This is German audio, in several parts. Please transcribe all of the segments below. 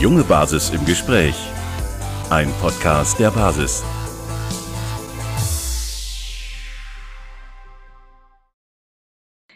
junge Basis im Gespräch. Ein Podcast der Basis.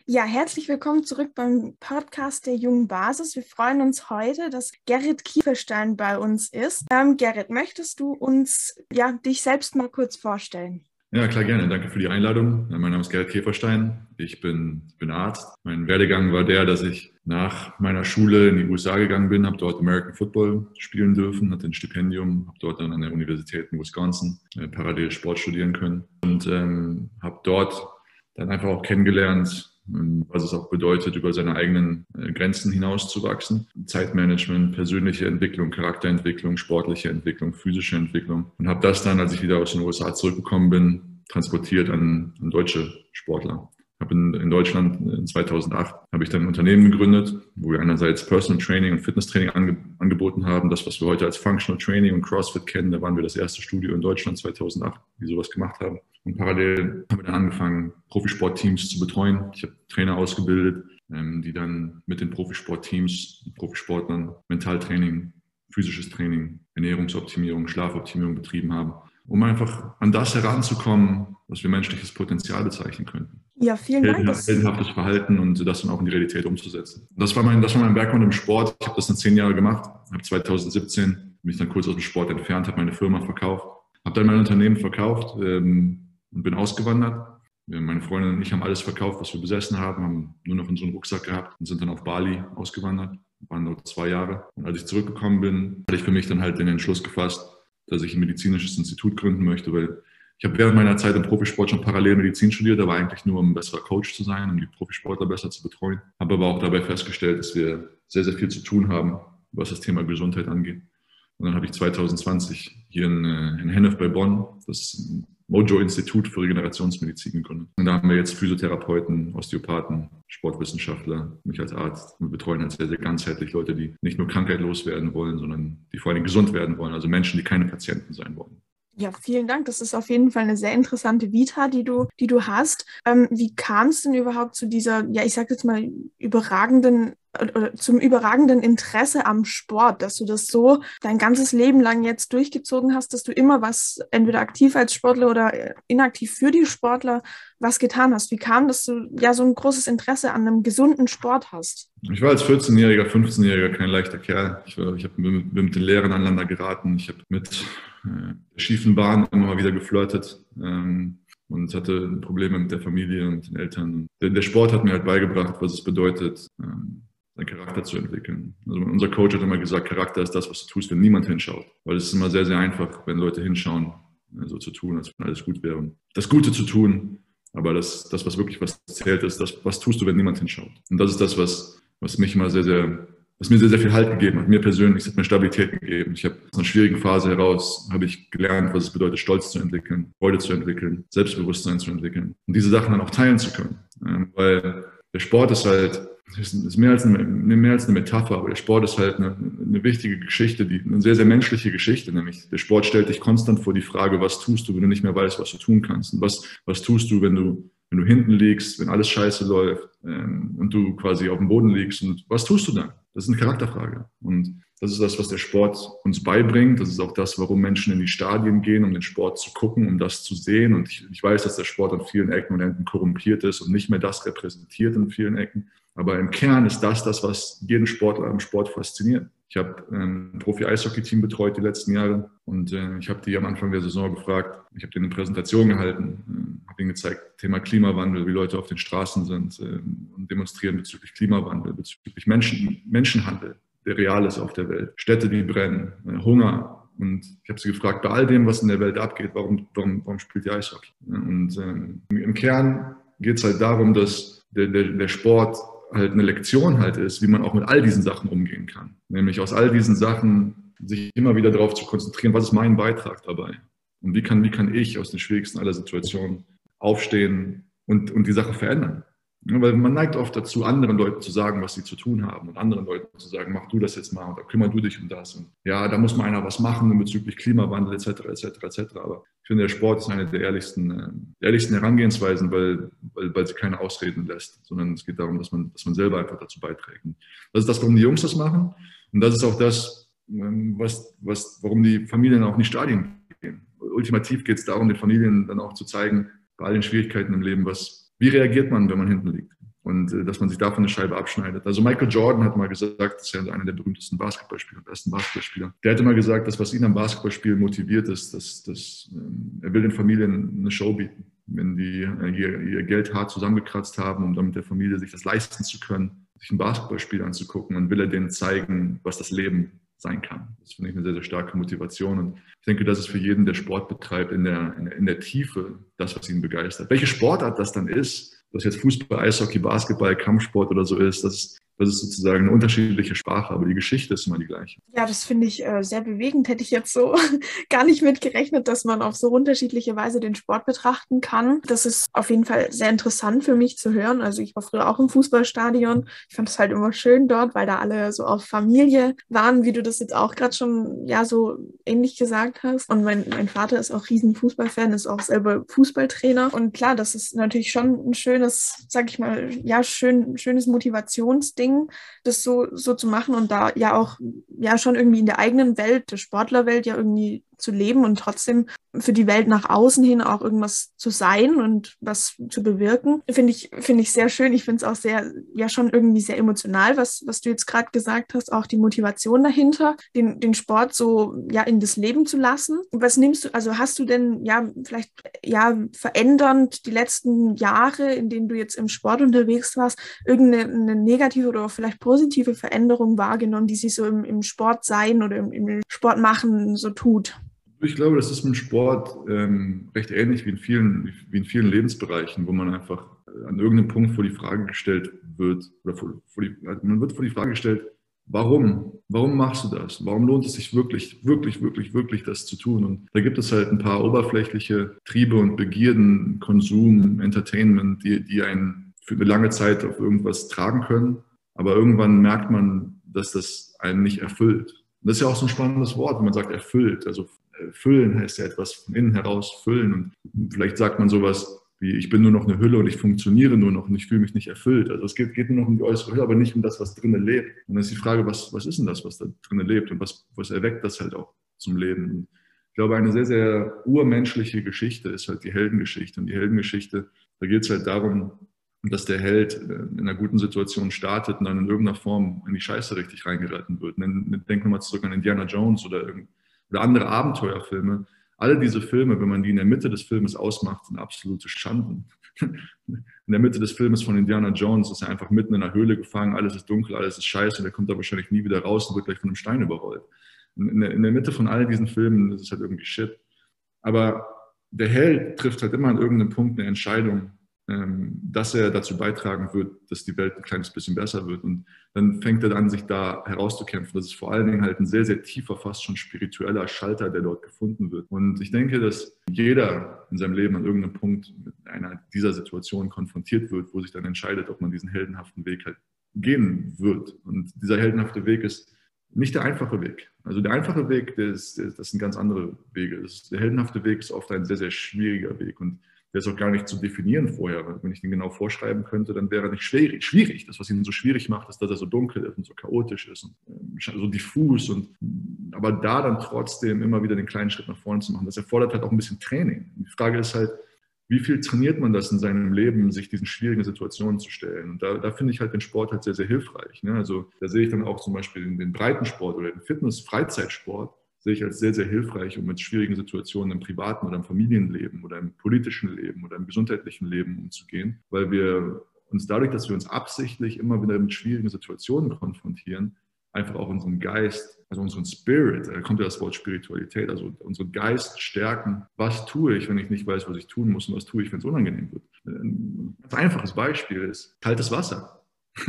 Ja, herzlich willkommen zurück beim Podcast der jungen Basis. Wir freuen uns heute, dass Gerrit Kieferstein bei uns ist. Ähm, Gerrit, möchtest du uns ja, dich selbst mal kurz vorstellen? Ja, klar, gerne. Danke für die Einladung. Mein Name ist Gerrit Käferstein. Ich bin, bin Arzt. Mein Werdegang war der, dass ich nach meiner Schule in die USA gegangen bin, habe dort American Football spielen dürfen, hatte ein Stipendium, habe dort dann an der Universität in Wisconsin äh, parallel Sport studieren können und ähm, habe dort dann einfach auch kennengelernt, ähm, was es auch bedeutet, über seine eigenen äh, Grenzen hinauszuwachsen. Zeitmanagement, persönliche Entwicklung, Charakterentwicklung, sportliche Entwicklung, physische Entwicklung. Und habe das dann, als ich wieder aus den USA zurückgekommen bin, transportiert an, an deutsche Sportler habe in, in, Deutschland in 2008 habe ich dann ein Unternehmen gegründet, wo wir einerseits Personal Training und Fitnesstraining ange, angeboten haben, das was wir heute als Functional Training und CrossFit kennen. Da waren wir das erste Studio in Deutschland 2008, die sowas gemacht haben. Und parallel haben wir dann angefangen, Profisportteams zu betreuen. Ich habe Trainer ausgebildet, ähm, die dann mit den Profisportteams, Profisportlern Mentaltraining, physisches Training, Ernährungsoptimierung, Schlafoptimierung betrieben haben um einfach an das heranzukommen, was wir menschliches Potenzial bezeichnen könnten. Ja, vielen Dank. Heldenhaftes Verhalten und das dann auch in die Realität umzusetzen. Das war mein, das war mein Background im Sport. Ich habe das dann zehn Jahre gemacht, habe 2017 mich dann kurz aus dem Sport entfernt, habe meine Firma verkauft, habe dann mein Unternehmen verkauft ähm, und bin ausgewandert. Meine Freundin und ich haben alles verkauft, was wir besessen haben, haben nur noch unseren Rucksack gehabt und sind dann auf Bali ausgewandert, waren dort zwei Jahre. Und als ich zurückgekommen bin, hatte ich für mich dann halt den Entschluss gefasst, dass ich ein medizinisches Institut gründen möchte, weil ich habe während meiner Zeit im Profisport schon parallel Medizin studiert, aber eigentlich nur, um ein besserer Coach zu sein, um die Profisportler besser zu betreuen. Habe aber auch dabei festgestellt, dass wir sehr, sehr viel zu tun haben, was das Thema Gesundheit angeht. Und dann habe ich 2020 hier in, äh, in Hennef bei Bonn das Mojo-Institut für Regenerationsmedizin gegründet. Und da haben wir jetzt Physiotherapeuten, Osteopathen, Sportwissenschaftler, mich als Arzt. Wir betreuen halt sehr, sehr ganzheitlich Leute, die nicht nur Krankheit loswerden wollen, sondern die vor allem gesund werden wollen. Also Menschen, die keine Patienten sein wollen. Ja, vielen Dank. Das ist auf jeden Fall eine sehr interessante Vita, die du, die du hast. Ähm, wie kam es denn überhaupt zu dieser, ja, ich sage jetzt mal, überragenden oder zum überragenden Interesse am Sport, dass du das so dein ganzes Leben lang jetzt durchgezogen hast, dass du immer was, entweder aktiv als Sportler oder äh, inaktiv für die Sportler, was getan hast. Wie kam, dass du ja so ein großes Interesse an einem gesunden Sport hast? Ich war als 14-Jähriger, 15-Jähriger kein leichter Kerl. Ich, ich habe mit, mit, den Lehrern aneinander geraten. Ich habe mit äh, schiefen Bahn immer wieder geflirtet. Ähm, und hatte Probleme mit der Familie und den Eltern. Der, der, Sport hat mir halt beigebracht, was es bedeutet, ähm, seinen Charakter zu entwickeln. Also unser Coach hat immer gesagt, Charakter ist das, was du tust, wenn niemand hinschaut. Weil es ist immer sehr, sehr einfach, wenn Leute hinschauen, so also zu tun, als wenn alles gut wäre. Das Gute zu tun, aber das, das was wirklich was zählt, ist das, was tust du, wenn niemand hinschaut. Und das ist das, was, was mich immer sehr, sehr, was mir sehr, sehr viel Halt gegeben hat. Mir persönlich, es hat mir Stabilität gegeben. Ich habe aus einer schwierigen Phase heraus, habe ich gelernt, was es bedeutet, Stolz zu entwickeln, Freude zu entwickeln, Selbstbewusstsein zu entwickeln und diese Sachen dann auch teilen zu können. Weil der Sport ist halt das ist mehr als, eine, mehr als eine Metapher, aber der Sport ist halt eine, eine, wichtige Geschichte, die, eine sehr, sehr menschliche Geschichte, nämlich der Sport stellt dich konstant vor die Frage, was tust du, wenn du nicht mehr weißt, was du tun kannst und was, was tust du, wenn du, wenn du hinten liegst, wenn alles scheiße läuft ähm, und du quasi auf dem Boden liegst und was tust du dann? Das ist eine Charakterfrage und das ist das, was der Sport uns beibringt. Das ist auch das, warum Menschen in die Stadien gehen, um den Sport zu gucken, um das zu sehen. Und ich, ich weiß, dass der Sport an vielen Ecken und Enden korrumpiert ist und nicht mehr das repräsentiert in vielen Ecken. Aber im Kern ist das das, was jeden Sportler im Sport fasziniert. Ich habe ein Profi-Eishockey-Team betreut die letzten Jahre und äh, ich habe die am Anfang der Saison gefragt. Ich habe denen eine Präsentation gehalten, äh, habe ihnen gezeigt, Thema Klimawandel, wie Leute auf den Straßen sind äh, und demonstrieren bezüglich Klimawandel, bezüglich Menschen, Menschenhandel, der real ist auf der Welt. Städte, die brennen, äh, Hunger. Und ich habe sie gefragt, bei all dem, was in der Welt abgeht, warum, warum, warum spielt ihr Eishockey? Und ähm, im Kern geht es halt darum, dass der, der, der Sport halt eine Lektion halt ist, wie man auch mit all diesen Sachen umgehen kann. Nämlich aus all diesen Sachen sich immer wieder darauf zu konzentrieren, was ist mein Beitrag dabei? Und wie kann, wie kann ich aus den schwierigsten aller Situationen aufstehen und, und die Sache verändern? Ja, weil man neigt oft dazu, anderen Leuten zu sagen, was sie zu tun haben und anderen Leuten zu sagen, mach du das jetzt mal oder kümmere du dich um das. Und ja, da muss mal einer was machen bezüglich Klimawandel etc. etc. etc. Aber ich finde, der Sport ist eine der ehrlichsten, äh, der ehrlichsten Herangehensweisen, weil, weil, weil sie keine Ausreden lässt, sondern es geht darum, dass man, dass man selber einfach dazu beiträgt. Und das ist das, warum die Jungs das machen. Und das ist auch das, ähm, was, was, warum die Familien auch in die Stadien gehen. Ultimativ geht es darum, den Familien dann auch zu zeigen, bei allen Schwierigkeiten im Leben, was, wie reagiert man, wenn man hinten liegt und äh, dass man sich davon eine Scheibe abschneidet. Also Michael Jordan hat mal gesagt, das ist ja einer der berühmtesten Basketballspieler, besten Basketballspieler. Der hatte mal gesagt, dass was ihn am Basketballspiel motiviert ist, dass, dass ähm, er will den Familien eine Show bieten. Wenn die äh, ihr, ihr Geld hart zusammengekratzt haben, um damit der Familie sich das leisten zu können, sich ein Basketballspiel anzugucken, dann will er denen zeigen, was das Leben sein kann. Das finde ich eine sehr, sehr starke Motivation. Und ich denke, das ist für jeden, der Sport betreibt, in der, in in der Tiefe das, was ihn begeistert. Welche Sportart das dann ist, ob das jetzt Fußball, Eishockey, Basketball, Kampfsport oder so ist, das, das ist sozusagen eine unterschiedliche Sprache, aber die Geschichte ist immer die gleiche. Ja, das finde ich äh, sehr bewegend. Hätte ich jetzt so gar nicht mit gerechnet, dass man auf so unterschiedliche Weise den Sport betrachten kann. Das ist auf jeden Fall sehr interessant für mich zu hören. Also ich war früher auch im Fußballstadion. Ich fand es halt immer schön dort, weil da alle so auf Familie waren, wie du das jetzt auch gerade schon ja so ähnlich gesagt hast. Und mein, mein Vater ist auch riesen Fußballfan, ist auch selber Fußballtrainer. Und klar, das ist natürlich schon ein schönes, sag ich mal, ja, schön, schönes Motivationsding, Ding das so, so zu machen und da ja auch ja schon irgendwie in der eigenen Welt, der Sportlerwelt ja irgendwie zu leben und trotzdem für die Welt nach außen hin auch irgendwas zu sein und was zu bewirken, finde ich, finde ich sehr schön. Ich finde es auch sehr, ja schon irgendwie sehr emotional, was, was du jetzt gerade gesagt hast, auch die Motivation dahinter, den, den Sport so ja in das Leben zu lassen. Was nimmst du, also hast du denn ja vielleicht ja verändernd die letzten Jahre, in denen du jetzt im Sport unterwegs warst, irgendeine negative oder vielleicht positive Veränderung wahrgenommen, die sich so im, im Sport sein oder im, im Sport machen so tut? Ich glaube, das ist mit Sport ähm, recht ähnlich wie in, vielen, wie in vielen Lebensbereichen, wo man einfach äh, an irgendeinem Punkt vor die Frage gestellt wird, oder vor, vor die, also man wird vor die Frage gestellt, warum? Warum machst du das? Warum lohnt es sich wirklich, wirklich, wirklich, wirklich das zu tun? Und da gibt es halt ein paar oberflächliche Triebe und Begierden, Konsum, Entertainment, die, die einen für eine lange Zeit auf irgendwas tragen können. Aber irgendwann merkt man, dass das einen nicht erfüllt. Und das ist ja auch so ein spannendes Wort, wenn man sagt erfüllt. Also füllen heißt ja etwas von innen heraus füllen. Und vielleicht sagt man sowas wie, ich bin nur noch eine Hülle und ich funktioniere nur noch und ich fühle mich nicht erfüllt. Also es geht, geht nur noch um die äußere Hülle, aber nicht um das, was drinnen lebt. Und dann ist die Frage, was, was ist denn das, was da drinnen lebt und was, was erweckt das halt auch zum Leben? Und ich glaube, eine sehr, sehr urmenschliche Geschichte ist halt die Heldengeschichte. Und die Heldengeschichte, da geht es halt darum, dass der Held in einer guten Situation startet und dann in irgendeiner Form in die Scheiße richtig reingeritten wird. Denken wir mal zurück an Indiana Jones oder oder andere Abenteuerfilme. Alle diese Filme, wenn man die in der Mitte des Filmes ausmacht, sind absolute Schanden. In der Mitte des Filmes von Indiana Jones ist er einfach mitten in einer Höhle gefangen, alles ist dunkel, alles ist scheiße und er kommt da wahrscheinlich nie wieder raus und wird gleich von einem Stein überrollt. In der, in der Mitte von all diesen Filmen ist es halt irgendwie Shit. Aber der Held trifft halt immer an irgendeinem Punkt eine Entscheidung, dass er dazu beitragen wird, dass die Welt ein kleines bisschen besser wird. Und dann fängt er an, sich da herauszukämpfen. Das ist vor allen Dingen halt ein sehr, sehr tiefer, fast schon spiritueller Schalter, der dort gefunden wird. Und ich denke, dass jeder in seinem Leben an irgendeinem Punkt mit einer dieser Situationen konfrontiert wird, wo sich dann entscheidet, ob man diesen heldenhaften Weg halt gehen wird. Und dieser heldenhafte Weg ist nicht der einfache Weg. Also der einfache Weg, das, das sind ganz andere Wege. Ist, der heldenhafte Weg ist oft ein sehr, sehr schwieriger Weg. Und der ist auch gar nicht zu definieren vorher. Wenn ich den genau vorschreiben könnte, dann wäre er nicht schwierig. Das, was ihn so schwierig macht, ist, dass er so dunkel ist und so chaotisch ist und ähm, so diffus. Und, aber da dann trotzdem immer wieder den kleinen Schritt nach vorne zu machen, das erfordert halt auch ein bisschen Training. Die Frage ist halt, wie viel trainiert man das in seinem Leben, sich diesen schwierigen Situationen zu stellen? Und da, da finde ich halt den Sport halt sehr, sehr hilfreich. Ne? Also da sehe ich dann auch zum Beispiel den, den Breitensport oder den Fitness-Freizeitsport sehe ich als sehr, sehr hilfreich, um mit schwierigen Situationen im privaten oder im Familienleben oder im politischen Leben oder im gesundheitlichen Leben umzugehen, weil wir uns dadurch, dass wir uns absichtlich immer wieder mit schwierigen Situationen konfrontieren, einfach auch unseren Geist, also unseren Spirit, da kommt ja das Wort Spiritualität, also unseren Geist stärken. Was tue ich, wenn ich nicht weiß, was ich tun muss und was tue ich, wenn es unangenehm wird? Ein ganz einfaches Beispiel ist kaltes Wasser.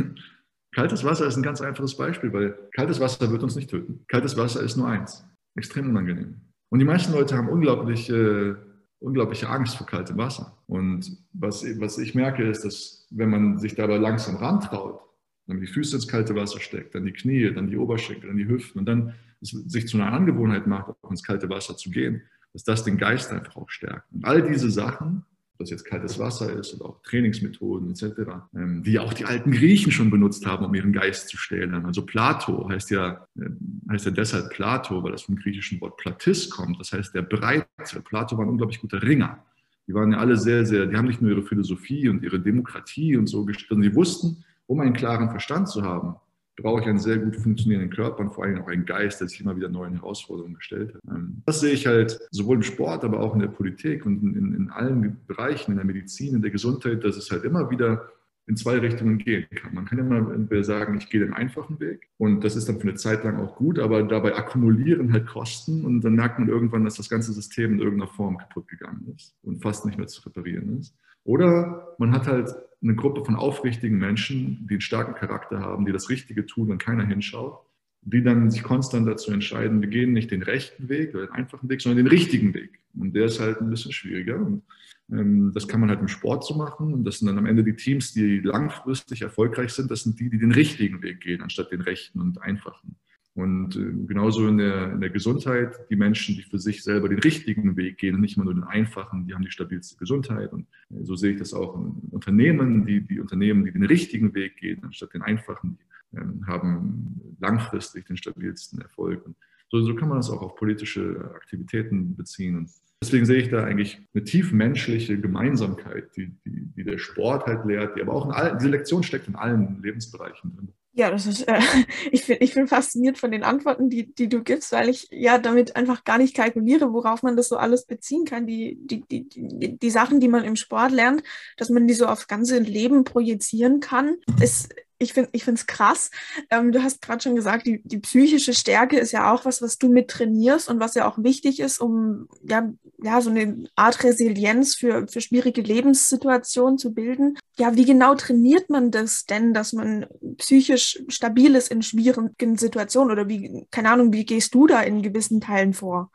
Kaltes Wasser ist ein ganz einfaches Beispiel, weil kaltes Wasser wird uns nicht töten. Kaltes Wasser ist nur eins extrem unangenehm. Und die meisten Leute haben unglaubliche, unglaubliche Angst vor kaltem Wasser. Und was, was ich merke, ist, dass wenn man sich dabei langsam rantraut, dann die Füße ins kalte Wasser steckt, dann die Knie, dann die Oberschenkel, dann die Hüften und dann es sich zu einer Angewohnheit macht, auch ins kalte Wasser zu gehen, dass das den Geist einfach auch stärkt. Und all diese Sachen das jetzt kaltes Wasser ist oder auch Trainingsmethoden etc., ähm, die auch die alten Griechen schon benutzt haben, um ihren Geist zu stählen. Also Plato heißt ja, äh, heißt ja deshalb Plato, weil das vom griechischen Wort Platis kommt, das heißt der Breite. Plato war ein unglaublich guter Ringer. Die waren ja alle sehr, sehr, die haben nicht nur ihre Philosophie und ihre Demokratie und so gestellt, sondern die wussten, um einen klaren Verstand zu haben, brauche ich einen sehr gut funktionierenden Körper und vor allem auch einen Geist, der sich immer wieder neuen Herausforderungen gestellt hat. Ähm, das sehe ich halt sowohl im Sport, aber auch in der Politik und in, in allen Bereichen, in der Medizin, in der Gesundheit, dass es halt immer wieder in zwei Richtungen gehen kann. Man kann immer entweder sagen, ich gehe den einfachen Weg und das ist dann für eine Zeit lang auch gut, aber dabei akkumulieren halt Kosten und dann merkt man irgendwann, dass das ganze System in irgendeiner Form kaputt gegangen ist und fast nicht mehr zu reparieren ist. Oder man hat halt eine Gruppe von aufrichtigen Menschen, die einen starken Charakter haben, die das Richtige tun, wenn keiner hinschaut, die dann sich konstant dazu entscheiden, wir gehen nicht den rechten Weg oder den einfachen Weg, sondern den richtigen Weg. Und der ist halt ein bisschen schwieriger. Und ähm, das kann man halt im Sport so machen. Und das sind dann am Ende die Teams, die langfristig erfolgreich sind. Das sind die, die den richtigen Weg gehen, anstatt den rechten und einfachen. Und äh, genauso in der, in der Gesundheit, die Menschen, die für sich selber den richtigen Weg gehen nicht immer nur den einfachen, die haben die stabilste Gesundheit. Und äh, so sehe ich das auch in Unternehmen, die, die Unternehmen, die den richtigen Weg gehen, anstatt den einfachen, die, ähm, haben langfristig den stabilsten Erfolg. Und so, so kann man das auch auf politische Aktivitäten beziehen. Und deswegen sehe ich da eigentlich eine tief menschliche Gemeinsamkeit, die, die, die der Sport halt lehrt, die aber auch in allen, diese Lektion steckt in allen Lebensbereichen drin. Ja, das ist, äh, ich bin, ich bin fasziniert von den Antworten, die, die du gibst, weil ich ja damit einfach gar nicht kalkuliere, worauf man das so alles beziehen kann. Die, die, die, die, die Sachen, die man im Sport lernt, dass man die so aufs ganze Leben projizieren kann, ist ich finde ich es krass. Ähm, du hast gerade schon gesagt, die, die psychische Stärke ist ja auch was, was du mit trainierst und was ja auch wichtig ist, um ja, ja so eine Art Resilienz für, für schwierige Lebenssituationen zu bilden. Ja, wie genau trainiert man das denn, dass man psychisch stabil ist in schwierigen Situationen oder wie, keine Ahnung, wie gehst du da in gewissen Teilen vor?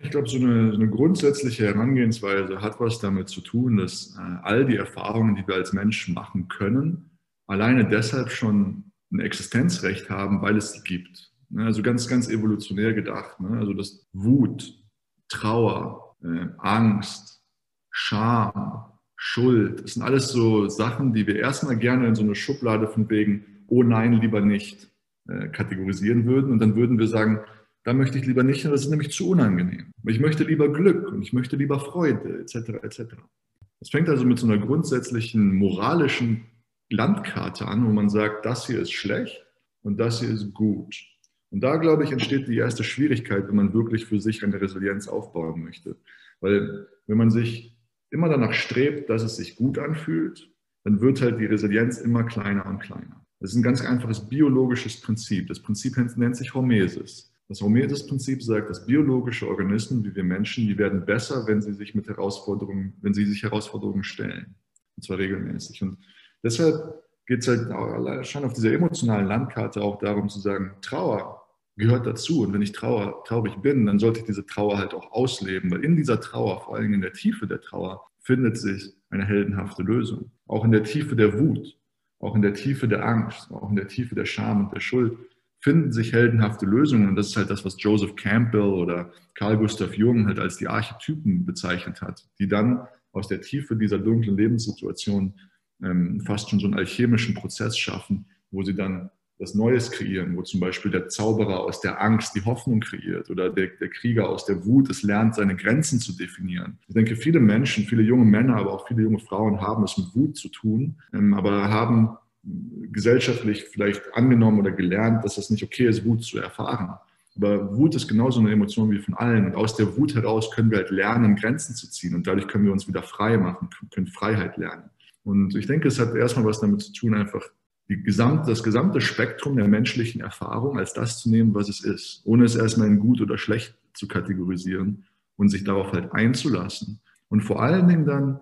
Ich glaube, so eine, eine, grundsätzliche Herangehensweise hat was damit zu tun, dass äh, all die Erfahrungen, die wir als Menschen machen können, alleine deshalb schon ein Existenzrecht haben, weil es sie gibt. Ne, also ganz, ganz evolutionär gedacht. Ne? Also das Wut, Trauer, äh, Angst, Scham, Schuld, das sind alles so Sachen, die wir erstmal gerne in so eine Schublade von wegen, oh nein, lieber nicht, äh, kategorisieren würden. Und dann würden wir sagen, da möchte ich lieber nicht, das ist nämlich zu unangenehm. Ich möchte lieber Glück und ich möchte lieber Freude, etc. etc. Das fängt also mit so einer grundsätzlichen moralischen Landkarte an, wo man sagt, das hier ist schlecht und das hier ist gut. Und da, glaube ich, entsteht die erste Schwierigkeit, wenn man wirklich für sich eine Resilienz aufbauen möchte. Weil wenn man sich immer danach strebt, dass es sich gut anfühlt, dann wird halt die Resilienz immer kleiner und kleiner. Das ist ein ganz einfaches biologisches Prinzip. Das Prinzip nennt sich Hormesis. Das Hormesis-Prinzip sagt, dass biologische Organismen wie wir Menschen, die werden besser, wenn sie sich mit Herausforderungen, wenn sie sich Herausforderungen stellen. Und zwar regelmäßig. Und Deshalb geht es halt schon auf dieser emotionalen Landkarte auch darum zu sagen, Trauer gehört dazu. Und wenn ich trauer, traurig bin, dann sollte ich diese Trauer halt auch ausleben, weil in dieser Trauer, vor allem in der Tiefe der Trauer, findet sich eine heldenhafte Lösung. Auch in der Tiefe der Wut, auch in der Tiefe der Angst, auch in der Tiefe der Scham und der Schuld finden sich heldenhafte Lösungen. Und das ist halt das, was Joseph Campbell oder Carl Gustav Jung halt als die Archetypen bezeichnet hat, die dann aus der Tiefe dieser dunklen Lebenssituation ähm, fast schon so einen alchemischen Prozess schaffen, wo sie dann was Neues kreieren, wo zum Beispiel der Zauberer aus der Angst die Hoffnung kreiert oder der, der Krieger aus der Wut es lernt, seine Grenzen zu definieren. Ich denke, viele Menschen, viele junge Männer, aber auch viele junge Frauen haben es mit Wut zu tun, ähm, aber haben gesellschaftlich vielleicht angenommen oder gelernt, dass es nicht okay ist, Wut zu erfahren. Aber Wut ist genauso eine Emotion wie von allen. Und aus der Wut heraus können wir halt lernen, Grenzen zu ziehen. Und dadurch können wir uns wieder frei machen, können Freiheit lernen. Und ich denke, es hat erstmal was damit zu tun, einfach gesamte, das gesamte Spektrum der menschlichen Erfahrung als das zu nehmen, was es ist, ohne es erstmal in gut oder schlecht zu kategorisieren und sich darauf halt einzulassen. Und vor allen Dingen dann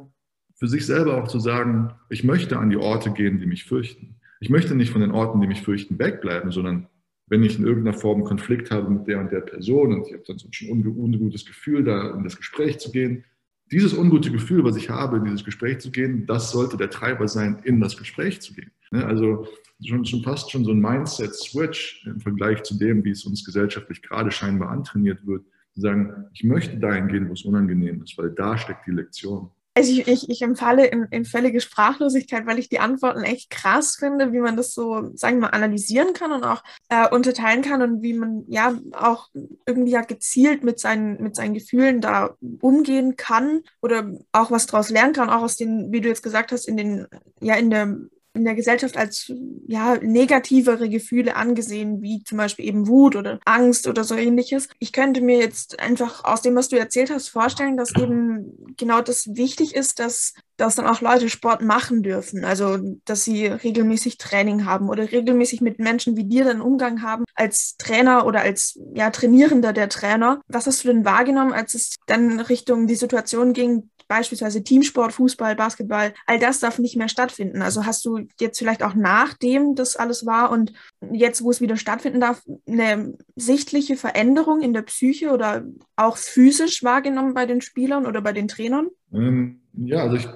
für sich selber auch zu sagen, ich möchte an die Orte gehen, die mich fürchten. Ich möchte nicht von den Orten, die mich fürchten, wegbleiben, sondern wenn ich in irgendeiner Form einen Konflikt habe mit der und der Person und ich habe dann so ein ungutes Gefühl, da in das Gespräch zu gehen, dieses ungute Gefühl, was ich habe, in dieses Gespräch zu gehen, das sollte der Treiber sein, in das Gespräch zu gehen. Ne, also schon, schon fast schon so ein Mindset-Switch im Vergleich zu dem, wie es uns gesellschaftlich gerade scheinbar antrainiert wird, zu sagen, ich möchte dahin gehen, wo es unangenehm ist, weil da steckt die Lektion. Also ich, ich, ich empfalle in, in völlige Sprachlosigkeit, weil ich die Antworten echt krass finde, wie man das so, sagen wir mal, analysieren kann und auch äh, unterteilen kann und wie man ja auch irgendwie ja gezielt mit seinen, mit seinen Gefühlen da umgehen kann oder auch was daraus lernen kann, auch aus den, wie du jetzt gesagt hast, in den, ja, in der in der Gesellschaft als ja, negativere Gefühle angesehen, wie zum Beispiel eben Wut oder Angst oder so ähnliches. Ich könnte mir jetzt einfach aus dem, was du erzählt hast, vorstellen, dass eben genau das wichtig ist, dass, dass dann auch Leute Sport machen dürfen. Also, dass sie regelmäßig Training haben oder regelmäßig mit Menschen wie dir dann Umgang haben als Trainer oder als ja, Trainierender der Trainer. Was hast du denn wahrgenommen, als es dann Richtung die Situation ging, beispielsweise Teamsport, Fußball, Basketball, all das darf nicht mehr stattfinden. Also hast du jetzt vielleicht auch nachdem das alles war und jetzt, wo es wieder stattfinden darf, eine sichtliche Veränderung in der Psyche oder auch physisch wahrgenommen bei den Spielern oder bei den Trainern? Ähm, ja, also ich,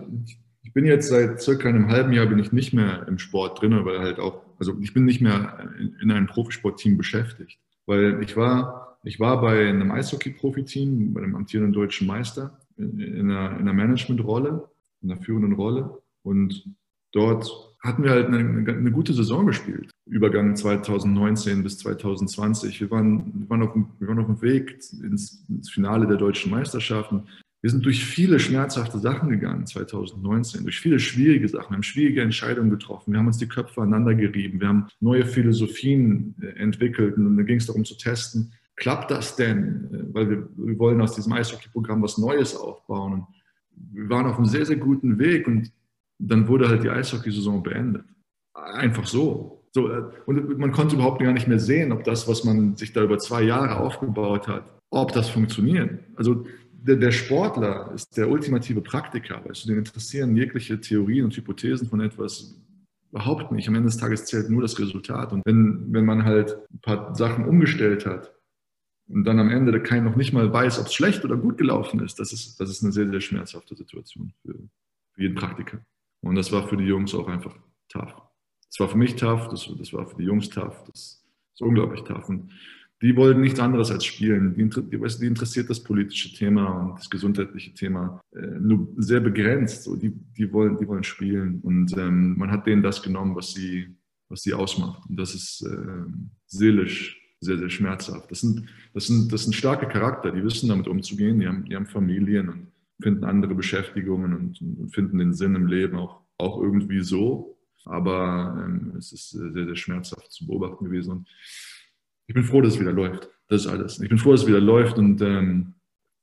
ich bin jetzt seit circa einem halben Jahr bin ich nicht mehr im Sport drin, weil halt auch, also ich bin nicht mehr in, in einem Profisportteam beschäftigt, weil ich war, ich war bei einem Eishockey-Profiteam, bei dem amtierenden deutschen Meister in einer, in einer Managementrolle, in einer führenden Rolle. Und dort hatten wir halt eine, eine, gute Saison gespielt. Übergang 2019 bis 2020. Wir waren, wir waren, auf, dem, wir waren auf dem Weg ins, ins Finale der deutschen Meisterschaften. Wir sind durch viele schmerzhafte Sachen gegangen 2019, durch viele schwierige Sachen. Wir haben schwierige Entscheidungen getroffen. Wir haben uns die Köpfe aneinander gerieben. Wir haben neue Philosophien äh, entwickelt. Und da ging es darum zu testen, klappt das denn? Äh, weil wir, wir wollen aus diesem Eishockey-Programm was Neues aufbauen. Und wir waren auf einem sehr, sehr guten Weg und dann wurde halt die Eishockeysaison beendet. Einfach so. so. Äh, und man konnte überhaupt gar nicht mehr sehen, ob das, was man sich da über zwei Jahre aufgebaut hat, ob das funktioniert. Also der, der Sportler ist der ultimative Praktiker. Weißt du, den interessieren jegliche Theorien und Hypothesen von etwas überhaupt nicht. Am Ende des Tages zählt nur das Resultat. Und wenn, wenn man halt ein paar Sachen umgestellt hat, und dann am Ende kein noch nicht mal weiß, ob es schlecht oder gut gelaufen ist, das ist, das ist eine sehr, sehr schmerzhafte Situation für, für jeden Praktiker. Und das war für die Jungs auch einfach tough. Das war für mich tough, das, das war für die Jungs tough, das ist unglaublich tough. Und die wollten nichts anderes als spielen. Die, die, interessiert das politische Thema und das gesundheitliche Thema äh, nur sehr begrenzt. So, die, die, wollen, die wollen spielen. Und ähm, man hat denen das genommen, was sie, was sie ausmacht. Und das ist äh, seelisch sehr, sehr schmerzhaft. Das sind, das sind, das sind starke Charakter, die wissen damit umzugehen, die haben, die haben Familien und finden andere Beschäftigungen und, und finden den Sinn im Leben auch, auch irgendwie so. Aber ähm, es ist sehr, sehr schmerzhaft zu beobachten gewesen. Und ich bin froh, dass es wieder läuft. Das ist alles. Ich bin froh, dass es wieder läuft und ähm,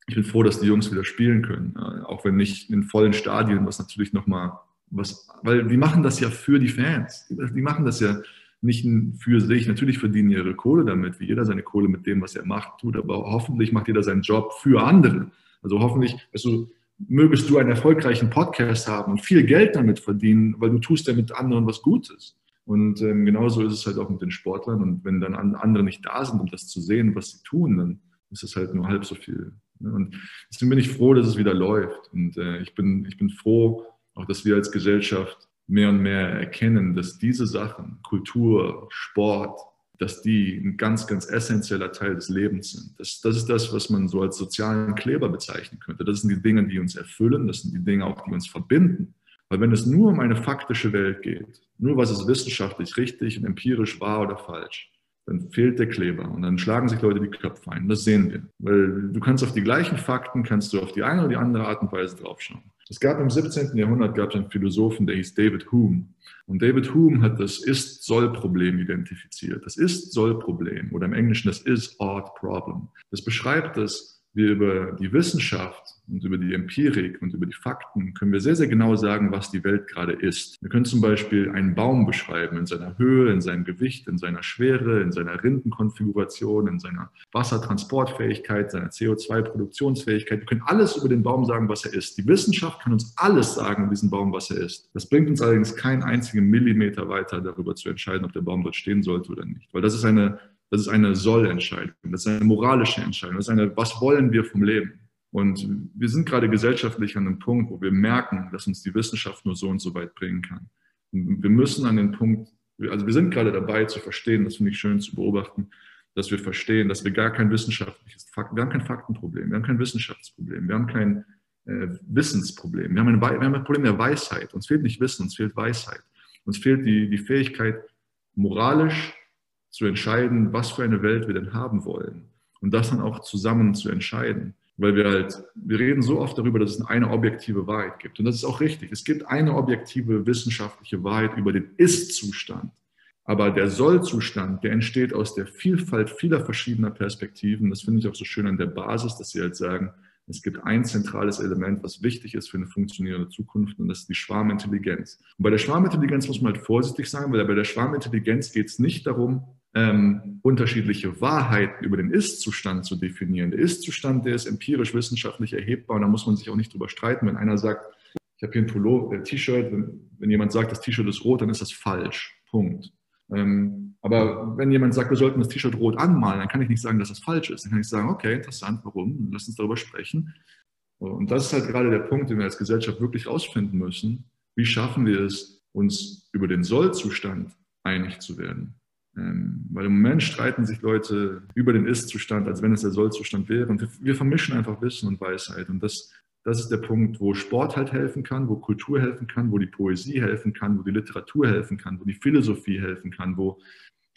ich bin froh, dass die Jungs wieder spielen können. Äh, auch wenn nicht in vollen Stadien, was natürlich nochmal was, weil die machen das ja für die Fans. Die, die machen das ja nicht für sich. Natürlich verdienen ihre Kohle damit, wie jeder seine Kohle mit dem, was er macht, tut, aber hoffentlich macht jeder seinen Job für andere. Also hoffentlich, also mögest du einen erfolgreichen Podcast haben und viel Geld damit verdienen, weil du tust ja mit anderen was Gutes. Und ähm, genauso ist es halt auch mit den Sportlern. Und wenn dann andere nicht da sind, um das zu sehen, was sie tun, dann ist es halt nur halb so viel. Und deswegen bin ich froh, dass es wieder läuft. Und äh, ich, bin, ich bin froh, auch dass wir als Gesellschaft mehr und mehr erkennen, dass diese Sachen, Kultur, Sport, dass die ein ganz, ganz essentieller Teil des Lebens sind. Das, das ist das, was man so als sozialen Kleber bezeichnen könnte. Das sind die Dinge, die uns erfüllen, das sind die Dinge auch, die uns verbinden. Weil wenn es nur um eine faktische Welt geht, nur was ist wissenschaftlich richtig und empirisch wahr oder falsch, dann fehlt der Kleber und dann schlagen sich Leute die Köpfe ein. Das sehen wir. Weil du kannst auf die gleichen Fakten, kannst du auf die eine oder die andere Art und Weise draufschauen. Es gab im 17. Jahrhundert gab es einen Philosophen, der hieß David Hume. Und David Hume hat das Ist-Soll-Problem identifiziert. Das Ist-Soll-Problem oder im Englischen das Is-Ought-Problem. Das beschreibt das, wir über die Wissenschaft und über die Empirik und über die Fakten können wir sehr, sehr genau sagen, was die Welt gerade ist. Wir können zum Beispiel einen Baum beschreiben in seiner Höhe, in seinem Gewicht, in seiner Schwere, in seiner Rindenkonfiguration, in seiner Wassertransportfähigkeit, seiner CO2-Produktionsfähigkeit. Wir können alles über den Baum sagen, was er ist. Die Wissenschaft kann uns alles sagen über diesen Baum, was er ist. Das bringt uns allerdings keinen einzigen Millimeter weiter darüber zu entscheiden, ob der Baum dort stehen sollte oder nicht. Weil das ist eine, das ist eine Soll-Entscheidung, das ist eine moralische Entscheidung, das ist eine, was wollen wir vom Leben? Und wir sind gerade gesellschaftlich an einem Punkt, wo wir merken, dass uns die Wissenschaft nur so und so weit bringen kann. Und wir müssen an den Punkt, also wir sind gerade dabei zu verstehen, das finde ich schön zu beobachten, dass wir verstehen, dass wir gar kein wissenschaftliches wir haben kein Faktenproblem, wir haben kein Wissenschaftsproblem, wir haben kein, äh, Wissensproblem. Wir haben, ein, wir haben ein Problem der Weisheit. Uns fehlt nicht Wissen, uns fehlt Weisheit. Uns fehlt die, die Fähigkeit, moralisch zu entscheiden, was für eine Welt wir denn haben wollen. Und das dann auch zusammen zu entscheiden. Weil wir halt, wir reden so oft darüber, dass es eine objektive Wahrheit gibt. Und das ist auch richtig. Es gibt eine objektive wissenschaftliche Wahrheit über den Ist-Zustand. Aber der Soll-Zustand, der entsteht aus der Vielfalt vieler verschiedener Perspektiven. Das finde ich auch so schön an der Basis, dass Sie halt sagen, es gibt ein zentrales Element, was wichtig ist für eine funktionierende Zukunft, und das ist die Schwarmintelligenz. Und bei der Schwarmintelligenz muss man halt vorsichtig sein, weil bei der Schwarmintelligenz geht es nicht darum, ähm, unterschiedliche Wahrheiten über den Ist-Zustand zu definieren. Der Ist-Zustand, der ist empirisch wissenschaftlich erhebbar und da muss man sich auch nicht drüber streiten. Wenn einer sagt, ich habe hier ein Pullover, äh, T-Shirt, wenn, wenn, jemand sagt, das T-Shirt ist rot, dann ist das falsch. Punkt. Ähm, aber wenn jemand sagt, wir sollten das T-Shirt rot anmalen, dann kann ich nicht sagen, dass das falsch ist. Dann kann ich sagen, okay, interessant, warum? Lass uns darüber sprechen. Und das ist halt gerade der Punkt, den wir als Gesellschaft wirklich rausfinden müssen. Wie schaffen wir es, uns über den Soll-Zustand einig zu werden? Ähm, weil im Moment streiten sich Leute über den Ist-Zustand, als wenn es der Soll-Zustand wäre. Und wir, vermischen einfach Wissen und Weisheit. Und das, das ist der Punkt, wo Sport halt helfen kann, wo Kultur helfen kann, wo die Poesie helfen kann, wo die Literatur helfen kann, wo die Philosophie helfen kann, wo,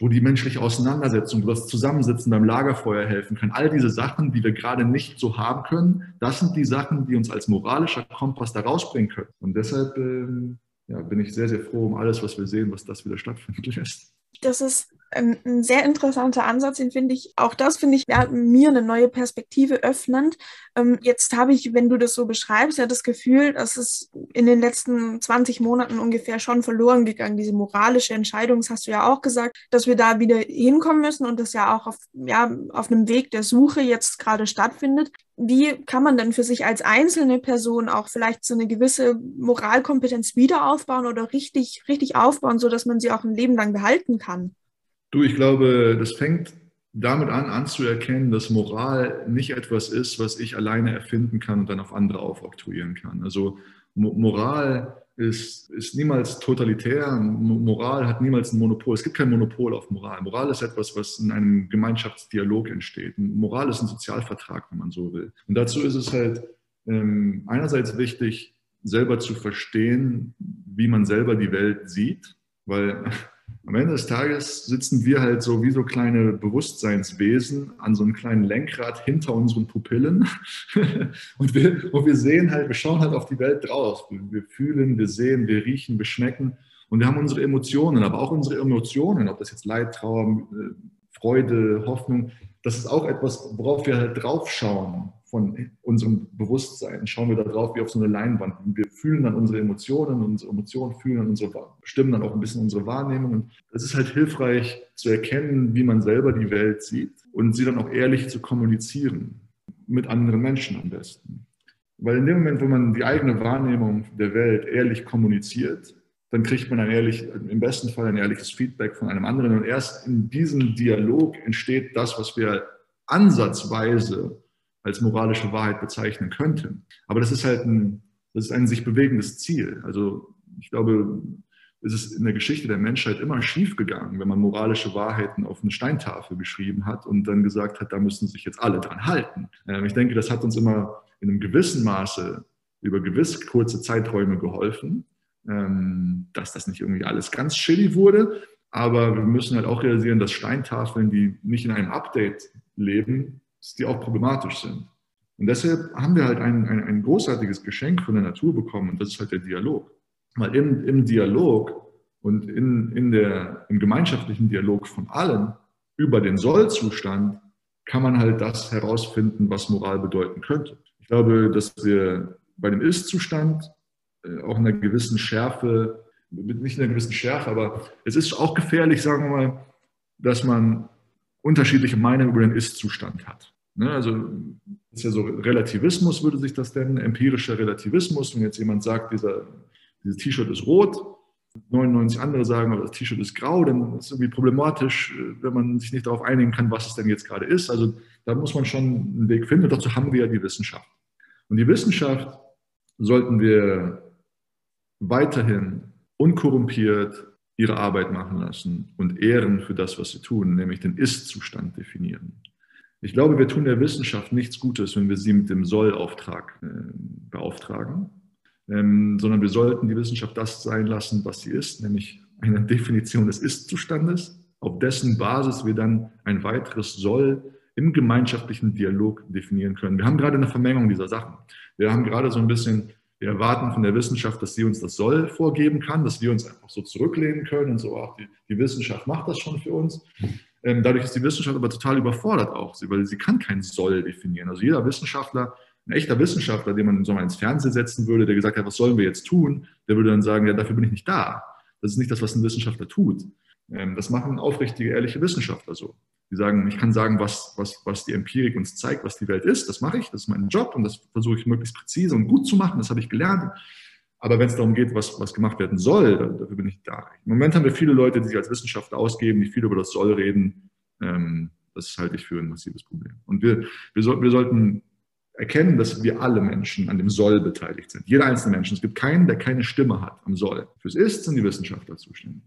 wo die menschliche Auseinandersetzung, wo das Zusammensitzen beim Lagerfeuer helfen kann. All diese Sachen, die wir gerade nicht so haben können, das sind die Sachen, die uns als moralischer Kompass da rausbringen können. Und deshalb ähm, ja, bin ich sehr, sehr froh um alles, was wir sehen, was das wieder stattfinden lässt. Das ist ein, ein sehr interessanter Ansatz, den finde ich, auch das finde ich ja, mir eine neue Perspektive öffnend. Ähm, jetzt habe ich, wenn du das so beschreibst, ja das Gefühl, dass es in den letzten 20 Monaten ungefähr schon verloren gegangen, diese moralische Entscheidung, das hast du ja auch gesagt, dass wir da wieder hinkommen müssen und das ja auch auf, ja, auf einem Weg der Suche jetzt gerade stattfindet. Wie kann man denn für sich als einzelne Person auch vielleicht so eine gewisse Moralkompetenz wieder aufbauen oder richtig, richtig aufbauen, sodass man sie auch ein Leben lang behalten kann? Du, ich glaube, das fängt damit an, anzuerkennen, dass Moral nicht etwas ist, was ich alleine erfinden kann und dann auf andere aufoktroyieren kann. Also Moral ist, ist niemals totalitär, Moral hat niemals ein Monopol. Es gibt kein Monopol auf Moral. Moral ist etwas, was in einem Gemeinschaftsdialog entsteht. Moral ist ein Sozialvertrag, wenn man so will. Und dazu ist es halt ähm, einerseits wichtig, selber zu verstehen, wie man selber die Welt sieht, weil am Ende des Tages sitzen wir halt so wie so kleine Bewusstseinswesen an so einem kleinen Lenkrad hinter unseren Pupillen. und, wir, und wir sehen halt, wir schauen halt auf die Welt draus. Wir fühlen, wir sehen, wir riechen, wir schmecken. Und wir haben unsere Emotionen, aber auch unsere Emotionen, ob das jetzt Leid, Trauer, äh, Freude, Hoffnung, das ist auch etwas, worauf wir halt draufschauen von unserem Bewusstsein. Schauen wir da drauf wie auf so eine Leinwand. Und wir fühlen dann unsere Emotionen, unsere Emotionen fühlen dann unsere, bestimmen dann auch ein bisschen unsere Wahrnehmung. Und es ist halt hilfreich zu erkennen, wie man selber die Welt sieht und sie dann auch ehrlich zu kommunizieren. Mit anderen Menschen am besten. Weil in dem Moment, wo man die eigene Wahrnehmung der Welt ehrlich kommuniziert, dann kriegt man ein ehrlich, im besten Fall ein ehrliches Feedback von einem anderen. Und erst in diesem Dialog entsteht das, was wir ansatzweise als moralische Wahrheit bezeichnen könnten. Aber das ist halt ein, das ist ein sich bewegendes Ziel. Also ich glaube, es ist in der Geschichte der Menschheit immer schief gegangen, wenn man moralische Wahrheiten auf eine Steintafel geschrieben hat und dann gesagt hat, da müssen sich jetzt alle dran halten. Ähm, ich denke, das hat uns immer in einem gewissen Maße über gewiss kurze Zeiträume geholfen, ähm, dass das nicht irgendwie alles ganz shitty wurde. Aber wir müssen halt auch realisieren, dass Steintafeln, die nicht in einem Update leben, die auch problematisch sind. Und deshalb haben wir halt ein, ein, ein großartiges Geschenk von der Natur bekommen und das ist halt der Dialog. Weil im, im Dialog und in, in der, im gemeinschaftlichen Dialog von allen über den Sollzustand kann man halt das herausfinden, was Moral bedeuten könnte. Ich glaube, dass wir bei dem Ist-Zustand äh, auch in einer gewissen Schärfe, nicht in einer gewissen Schärfe, aber es ist auch gefährlich, sagen wir mal, dass man unterschiedliche Meinungen über den Ist-Zustand hat. Ne, also ist ja so Relativismus, würde sich das nennen, empirischer Relativismus. Wenn jetzt jemand sagt, dieser, dieses T-Shirt ist rot, 99 andere sagen, aber das T-Shirt ist grau, dann ist es irgendwie problematisch, wenn man sich nicht darauf einigen kann, was es denn jetzt gerade ist. Also da muss man schon einen Weg finden. Und dazu haben wir ja die Wissenschaft. Und die Wissenschaft sollten wir weiterhin unkorrumpiert ihre Arbeit machen lassen und ehren für das, was sie tun, nämlich den Ist-Zustand definieren. Ich glaube, wir tun der Wissenschaft nichts Gutes, wenn wir sie mit dem Sollauftrag äh, beauftragen, ähm, sondern wir sollten die Wissenschaft das sein lassen, was sie ist, nämlich eine Definition des Ist-Zustandes, auf dessen Basis wir dann ein weiteres Soll im gemeinschaftlichen Dialog definieren können. Wir haben gerade eine Vermengung dieser Sachen. Wir haben gerade so ein bisschen, wir erwarten von der Wissenschaft, dass sie uns das Soll vorgeben kann, dass wir uns einfach so zurücklehnen können und so, ach, die, die Wissenschaft macht das schon für uns. Ähm, dadurch ist die Wissenschaft aber total überfordert auch, weil sie kann kein Soll definieren. Also jeder Wissenschaftler, ein echter Wissenschaftler, den man so mal ins Fernsehen setzen würde, der gesagt hat, was sollen wir jetzt tun, der würde dann sagen, ja, dafür bin ich nicht da. Das ist nicht das, was ein Wissenschaftler tut. Ähm, das machen aufrichtige, ehrliche Wissenschaftler so. Die sagen, ich kann sagen, was, was, was die Empirik uns zeigt, was die Welt ist. Das mache ich, das ist mein Job und das versuche ich möglichst präzise und gut zu machen. Das habe ich gelernt. Aber wenn es darum geht, was, was gemacht werden soll, dafür bin ich da. Im Moment haben wir viele Leute, die sich als Wissenschaftler ausgeben, die viel über das Soll reden. Ähm, das halte ich für ein massives Problem. Und wir, wir, so, wir sollten erkennen, dass wir alle Menschen an dem Soll beteiligt sind. Jeder einzelne Mensch. Es gibt keinen, der keine Stimme hat am Soll. Fürs Ist sind die Wissenschaftler zuständig.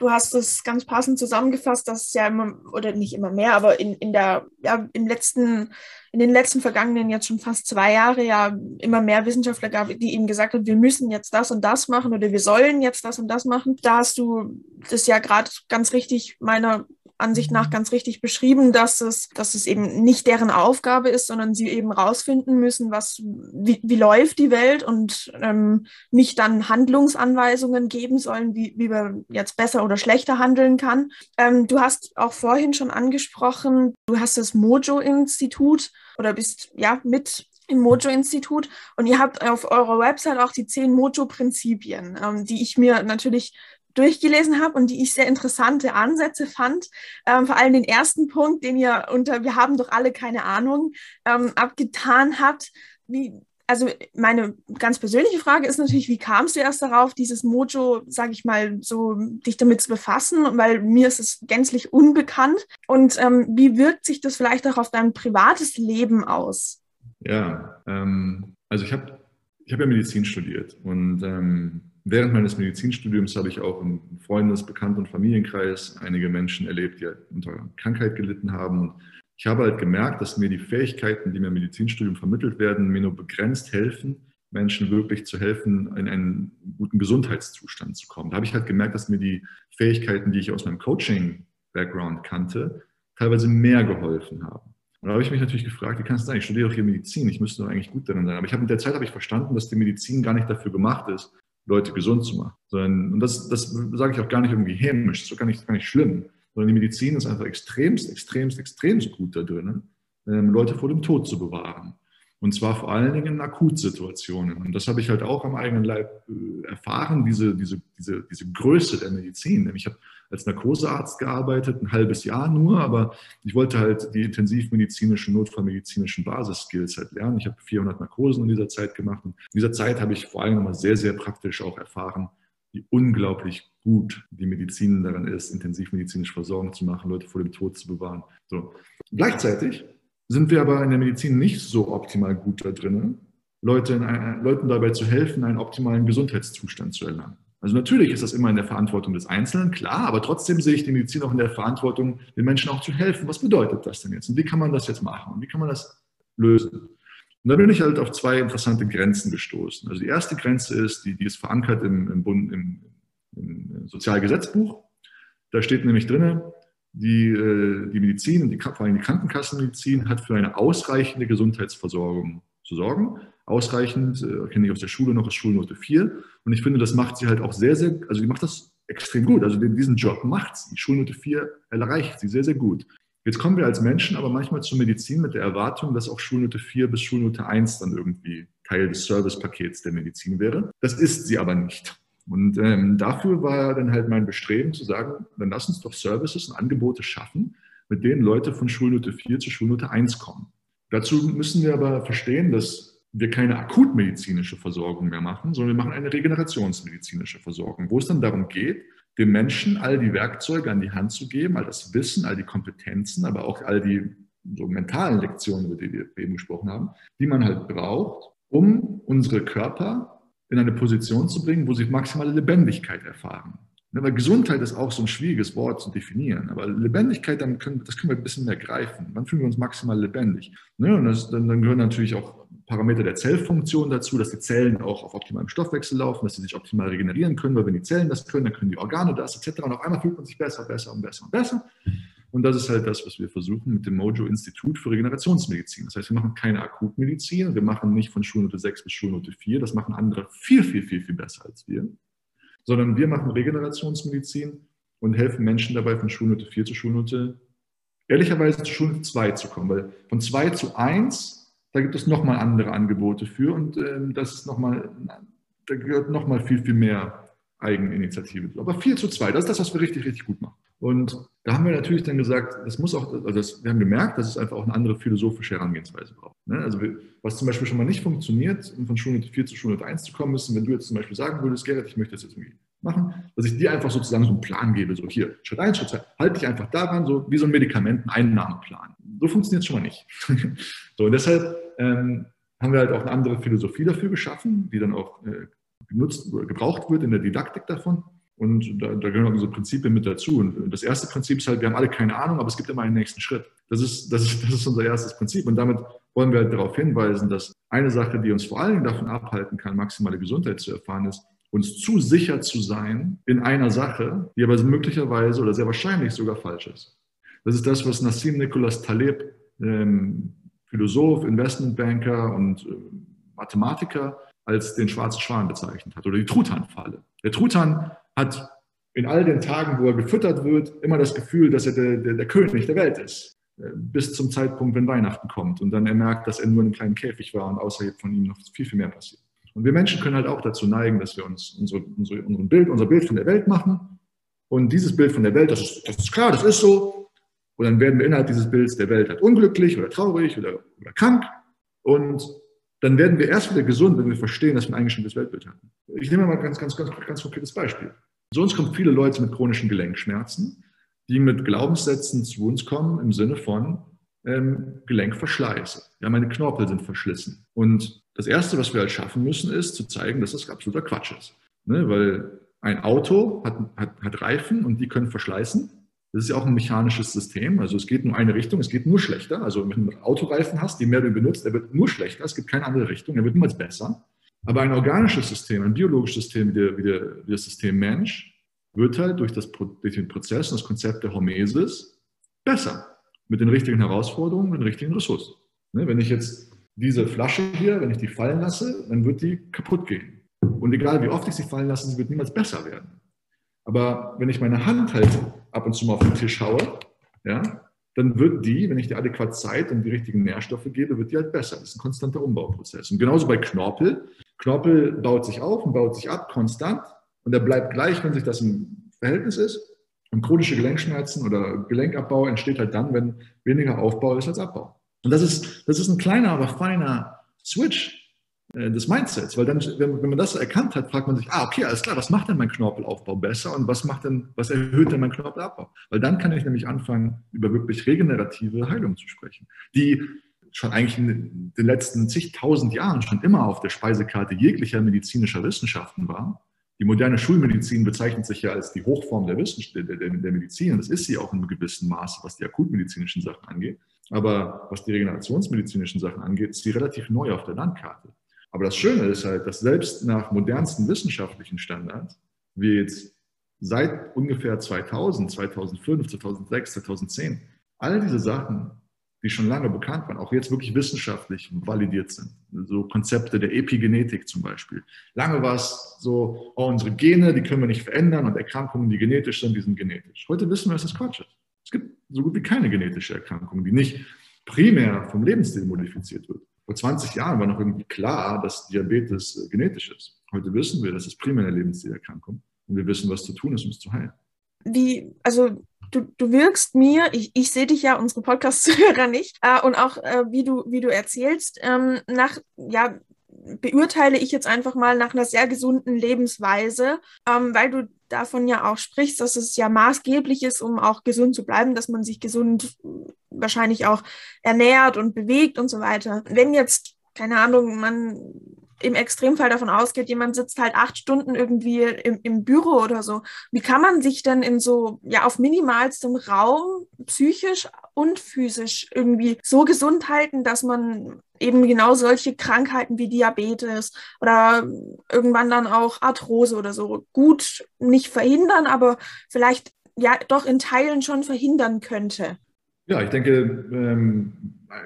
Du hast es ganz passend zusammengefasst, dass es ja immer, oder nicht immer mehr, aber in, in der, ja, im letzten, in den letzten vergangenen jetzt schon fast zwei Jahre ja immer mehr Wissenschaftler gab, die eben gesagt haben, wir müssen jetzt das und das machen oder wir sollen jetzt das und das machen. Da hast du das ja gerade ganz richtig meiner Ansicht nach ganz richtig beschrieben, dass es, dass es eben nicht deren Aufgabe ist, sondern sie eben rausfinden müssen, was, wie, wie läuft die Welt und ähm, nicht dann Handlungsanweisungen geben sollen, wie, wie man jetzt besser oder schlechter handeln kann. Ähm, du hast auch vorhin schon angesprochen, du hast das Mojo-Institut oder bist ja mit im Mojo-Institut und ihr habt auf eurer Website auch die zehn Mojo-Prinzipien, ähm, die ich mir natürlich durchgelesen habe und die ich sehr interessante Ansätze fand. Ähm, vor allem den ersten Punkt, den ihr unter Wir haben doch alle keine Ahnung ähm, abgetan habt. Wie, also meine ganz persönliche Frage ist natürlich, wie kamst du erst darauf, dieses Mojo, sage ich mal, so dich damit zu befassen? Weil mir ist es gänzlich unbekannt. Und ähm, wie wirkt sich das vielleicht auch auf dein privates Leben aus? Ja, ähm, also ich habe ich hab ja Medizin studiert und ähm, während meines Medizinstudiums habe ich auch im Freundes-, Bekannt- und Familienkreis einige Menschen erlebt, die unter Krankheit gelitten haben. Und ich habe halt gemerkt, dass mir die Fähigkeiten, die mir im Medizinstudium vermittelt werden, mir nur begrenzt helfen, Menschen wirklich zu helfen, in einen guten Gesundheitszustand zu kommen. Da habe ich halt gemerkt, dass mir die Fähigkeiten, die ich aus meinem Coaching-Background kannte, teilweise mehr geholfen haben. Und da habe ich mich natürlich gefragt, wie kann es sein? Ich studiere doch hier Medizin, ich müsste doch eigentlich gut darin sein. Aber ich habe mit der Zeit habe ich verstanden, dass die Medizin gar nicht dafür gemacht ist, Leute gesund zu machen. Und das, das sage ich auch gar nicht irgendwie hämisch, ist gar nicht, gar nicht schlimm, sondern die Medizin ist einfach extremst, extremst, extremst gut da drin, ähm, Leute vor dem Tod zu bewahren. Und zwar vor allen Dingen in Akutsituationen. Und das habe ich halt auch am eigenen Leib äh, erfahren, diese, diese, diese, diese Größe der Medizin. Ich habe als Narkosearzt gearbeitet, ein halbes Jahr nur, aber ich wollte halt die intensivmedizinischen, notfallmedizinischen Basisskills halt lernen. Ich habe 400 Narkosen in dieser Zeit gemacht. Und in dieser Zeit habe ich vor allem nochmal sehr, sehr praktisch auch erfahren, wie unglaublich gut die Medizin daran ist, intensivmedizinische Versorgung zu machen, Leute vor dem Tod zu bewahren. So. Gleichzeitig sind wir aber in der Medizin nicht so optimal gut da drin, Leute ein, Leuten dabei zu helfen, einen optimalen Gesundheitszustand zu erlangen. Also natürlich ist das immer in der Verantwortung des Einzelnen, klar, aber trotzdem sehe ich die Medizin auch in der Verantwortung, den Menschen auch zu helfen. Was bedeutet das denn jetzt? Und wie kann man das jetzt machen? Und wie kann man das lösen? Und da bin ich halt auf zwei interessante Grenzen gestoßen. Also die erste Grenze ist, die, die ist verankert im, im, Bund, im, im Sozialgesetzbuch. Da steht nämlich drin, die, äh, die Medizin und die, vor allem die Krankenkassenmedizin hat für eine ausreichende Gesundheitsversorgung zu sorgen. Ausreichend, äh, kenne ich aus der Schule noch, ist Schulnote 4. Und ich finde, das macht sie halt auch sehr, sehr, also die macht das extrem gut. Also diesen Job macht sie. Schulnote 4 erreicht sie sehr, sehr gut. Jetzt kommen wir als Menschen aber manchmal zur Medizin mit der Erwartung, dass auch Schulnote 4 bis Schulnote 1 dann irgendwie Teil des Servicepakets der Medizin wäre. Das ist sie aber nicht. Und ähm, dafür war dann halt mein Bestreben zu sagen, dann lass uns doch Services und Angebote schaffen, mit denen Leute von Schulnote 4 zu Schulnote 1 kommen. Dazu müssen wir aber verstehen, dass wir keine akutmedizinische Versorgung mehr machen, sondern wir machen eine regenerationsmedizinische Versorgung, wo es dann darum geht, dem Menschen all die Werkzeuge an die Hand zu geben, all das Wissen, all die Kompetenzen, aber auch all die so mentalen Lektionen, über die wir eben gesprochen haben, die man halt braucht, um unsere Körper in eine Position zu bringen, wo sie maximale Lebendigkeit erfahren. Ne, weil Gesundheit ist auch so ein schwieriges Wort zu definieren. Aber Lebendigkeit, dann können, das können wir ein bisschen mehr greifen. Wann fühlen wir uns maximal lebendig? Ne, und das, dann, dann, gehören natürlich auch Parameter der Zellfunktion dazu, dass die Zellen auch auf optimalem Stoffwechsel laufen, dass sie sich optimal regenerieren können, weil wenn die Zellen das können, dann können die Organe das, etc. Und auf einmal fühlt man sich besser, besser und besser und besser. Und das ist halt das, was wir versuchen mit dem Mojo Institut für Regenerationsmedizin. Das heißt, wir machen keine Akutmedizin, wir machen nicht von Schulnote 6 bis Schulnote 4, das machen andere viel, viel, viel, viel besser als wir sondern wir machen Regenerationsmedizin und helfen Menschen dabei, von Schulnote 4 zu Schulnote, ehrlicherweise zu Schulnote 2 zu kommen, weil von 2 zu 1, da gibt es nochmal andere Angebote für und äh, das ist nochmal, da gehört nochmal viel, viel mehr Eigeninitiative. Aber 4 zu 2, das ist das, was wir richtig, richtig gut machen. Und da haben wir natürlich dann gesagt, das muss auch, also das, wir haben gemerkt, dass es einfach auch eine andere philosophische Herangehensweise braucht. Ne? Also was zum Beispiel schon mal nicht funktioniert, um von Schulnote 4 zu Schulnote 1 zu kommen, ist, wenn du jetzt zum Beispiel sagen würdest, Gerrit, ich möchte das jetzt irgendwie machen, dass ich dir einfach sozusagen so einen Plan gebe, so hier, Schritt 1, Schritt 2, halte dich einfach daran, so wie so ein Medikamenteneinnahmeplan. So funktioniert es schon mal nicht. so, und deshalb ähm, haben wir halt auch eine andere Philosophie dafür geschaffen, die dann auch äh, genutzt, gebraucht wird in der Didaktik davon. Und da, da gehören auch unsere Prinzipien mit dazu. Und das erste Prinzip ist halt, wir haben alle keine Ahnung, aber es gibt immer einen nächsten Schritt. Das ist, das ist, das ist unser erstes Prinzip. Und damit wollen wir halt darauf hinweisen, dass eine Sache, die uns vor allen Dingen davon abhalten kann, maximale Gesundheit zu erfahren, ist, uns zu sicher zu sein in einer Sache, die aber möglicherweise oder sehr wahrscheinlich sogar falsch ist. Das ist das, was Nassim Nicholas Taleb, ähm, Philosoph, Investmentbanker und äh, Mathematiker, als den schwarzen Schwan bezeichnet hat oder die Truthahnfalle. Der Truthahn hat in all den Tagen, wo er gefüttert wird, immer das Gefühl, dass er der, der, der König der Welt ist. Äh, bis zum Zeitpunkt, wenn Weihnachten kommt. Und dann er merkt, dass er nur in einem kleinen Käfig war und außerhalb von ihm noch viel, viel mehr passiert. Und wir Menschen können halt auch dazu neigen, dass wir uns unsere, unsere, unsere Bild, unser Bild von der Welt machen. Und dieses Bild von der Welt, das ist, das ist klar, das ist so. Und dann werden wir innerhalb dieses Bilds der Welt halt unglücklich oder traurig oder, oder krank. Und dann werden wir erst wieder gesund, wenn wir verstehen, dass wir ein eingeschränktes Weltbild haben. Ich nehme mal ein ganz, ganz, ganz, ganz konkretes Beispiel. So uns kommen viele Leute mit chronischen Gelenkschmerzen, die mit Glaubenssätzen zu uns kommen im Sinne von ähm, Gelenkverschleiß. Ja, meine Knorpel sind verschlissen. Und das Erste, was wir halt schaffen müssen, ist zu zeigen, dass das absoluter Quatsch ist. Ne? Weil ein Auto hat, hat, hat Reifen und die können verschleißen. Das ist ja auch ein mechanisches System. Also es geht nur eine Richtung, es geht nur schlechter. Also wenn du einen Autoreifen hast, den mehr du benutzt, der wird nur schlechter. Es gibt keine andere Richtung, er wird niemals besser. Aber ein organisches System, ein biologisches System wie, der, wie, der, wie das System Mensch, wird halt durch, das, durch den Prozess und das Konzept der Hormesis besser. Mit den richtigen Herausforderungen, mit den richtigen Ressourcen. Ne, wenn ich jetzt diese Flasche hier, wenn ich die fallen lasse, dann wird die kaputt gehen. Und egal wie oft ich sie fallen lasse, sie wird niemals besser werden. Aber wenn ich meine Hand halt ab und zu mal auf den Tisch haue, ja, dann wird die, wenn ich die adäquat Zeit und die richtigen Nährstoffe gebe, wird die halt besser. Das ist ein konstanter Umbauprozess. Und genauso bei Knorpel. Knorpel baut sich auf und baut sich ab, konstant. Und er bleibt gleich, wenn sich das im Verhältnis ist. Und chronische Gelenkschmerzen oder Gelenkabbau entsteht halt dann, wenn weniger Aufbau ist als Abbau. Und das ist, das ist ein kleiner, aber feiner Switch äh, des Mindsets, weil dann, wenn, wenn, man das erkannt hat, fragt man sich, ah, okay, alles klar, was macht denn mein Knorpelaufbau besser und was macht denn, was erhöht denn mein Knorpelabbau? Weil dann kann ich nämlich anfangen, über wirklich regenerative Heilung zu sprechen, die schon eigentlich in den letzten zigtausend Jahren schon immer auf der Speisekarte jeglicher medizinischer Wissenschaften war die moderne Schulmedizin bezeichnet sich ja als die Hochform der, Wissenschaft, der, der, der Medizin. Und das ist sie auch in einem gewissen Maße, was die akutmedizinischen Sachen angeht. Aber was die regenerationsmedizinischen Sachen angeht, ist sie relativ neu auf der Landkarte. Aber das Schöne ist halt, dass selbst nach modernsten wissenschaftlichen Standards wir jetzt seit ungefähr 2000, 2005, 2006, 2010 all diese Sachen die schon lange bekannt waren, auch jetzt wirklich wissenschaftlich validiert sind. So Konzepte der Epigenetik zum Beispiel. Lange war es so, oh, unsere Gene, die können wir nicht verändern und Erkrankungen, die genetisch sind, die sind genetisch. Heute wissen wir, dass das Quatsch ist. Es gibt so gut wie keine genetische Erkrankung, die nicht primär vom Lebensstil modifiziert wird. Vor 20 Jahren war noch irgendwie klar, dass Diabetes äh, genetisch ist. Heute wissen wir, das ist primär eine Lebensstilerkrankung und wir wissen, was zu tun ist, um es zu heilen. Wie, also du, du wirkst mir, ich, ich sehe dich ja, unsere Podcast-Zuhörer nicht, äh, und auch äh, wie, du, wie du erzählst, ähm, nach, ja, beurteile ich jetzt einfach mal nach einer sehr gesunden Lebensweise, ähm, weil du davon ja auch sprichst, dass es ja maßgeblich ist, um auch gesund zu bleiben, dass man sich gesund wahrscheinlich auch ernährt und bewegt und so weiter. Wenn jetzt, keine Ahnung, man im Extremfall davon ausgeht, jemand sitzt halt acht Stunden irgendwie im, im Büro oder so. Wie kann man sich denn in so, ja, auf minimalstem Raum psychisch und physisch irgendwie so gesund halten, dass man eben genau solche Krankheiten wie Diabetes oder irgendwann dann auch Arthrose oder so gut nicht verhindern, aber vielleicht ja doch in Teilen schon verhindern könnte? Ja, ich denke, ähm,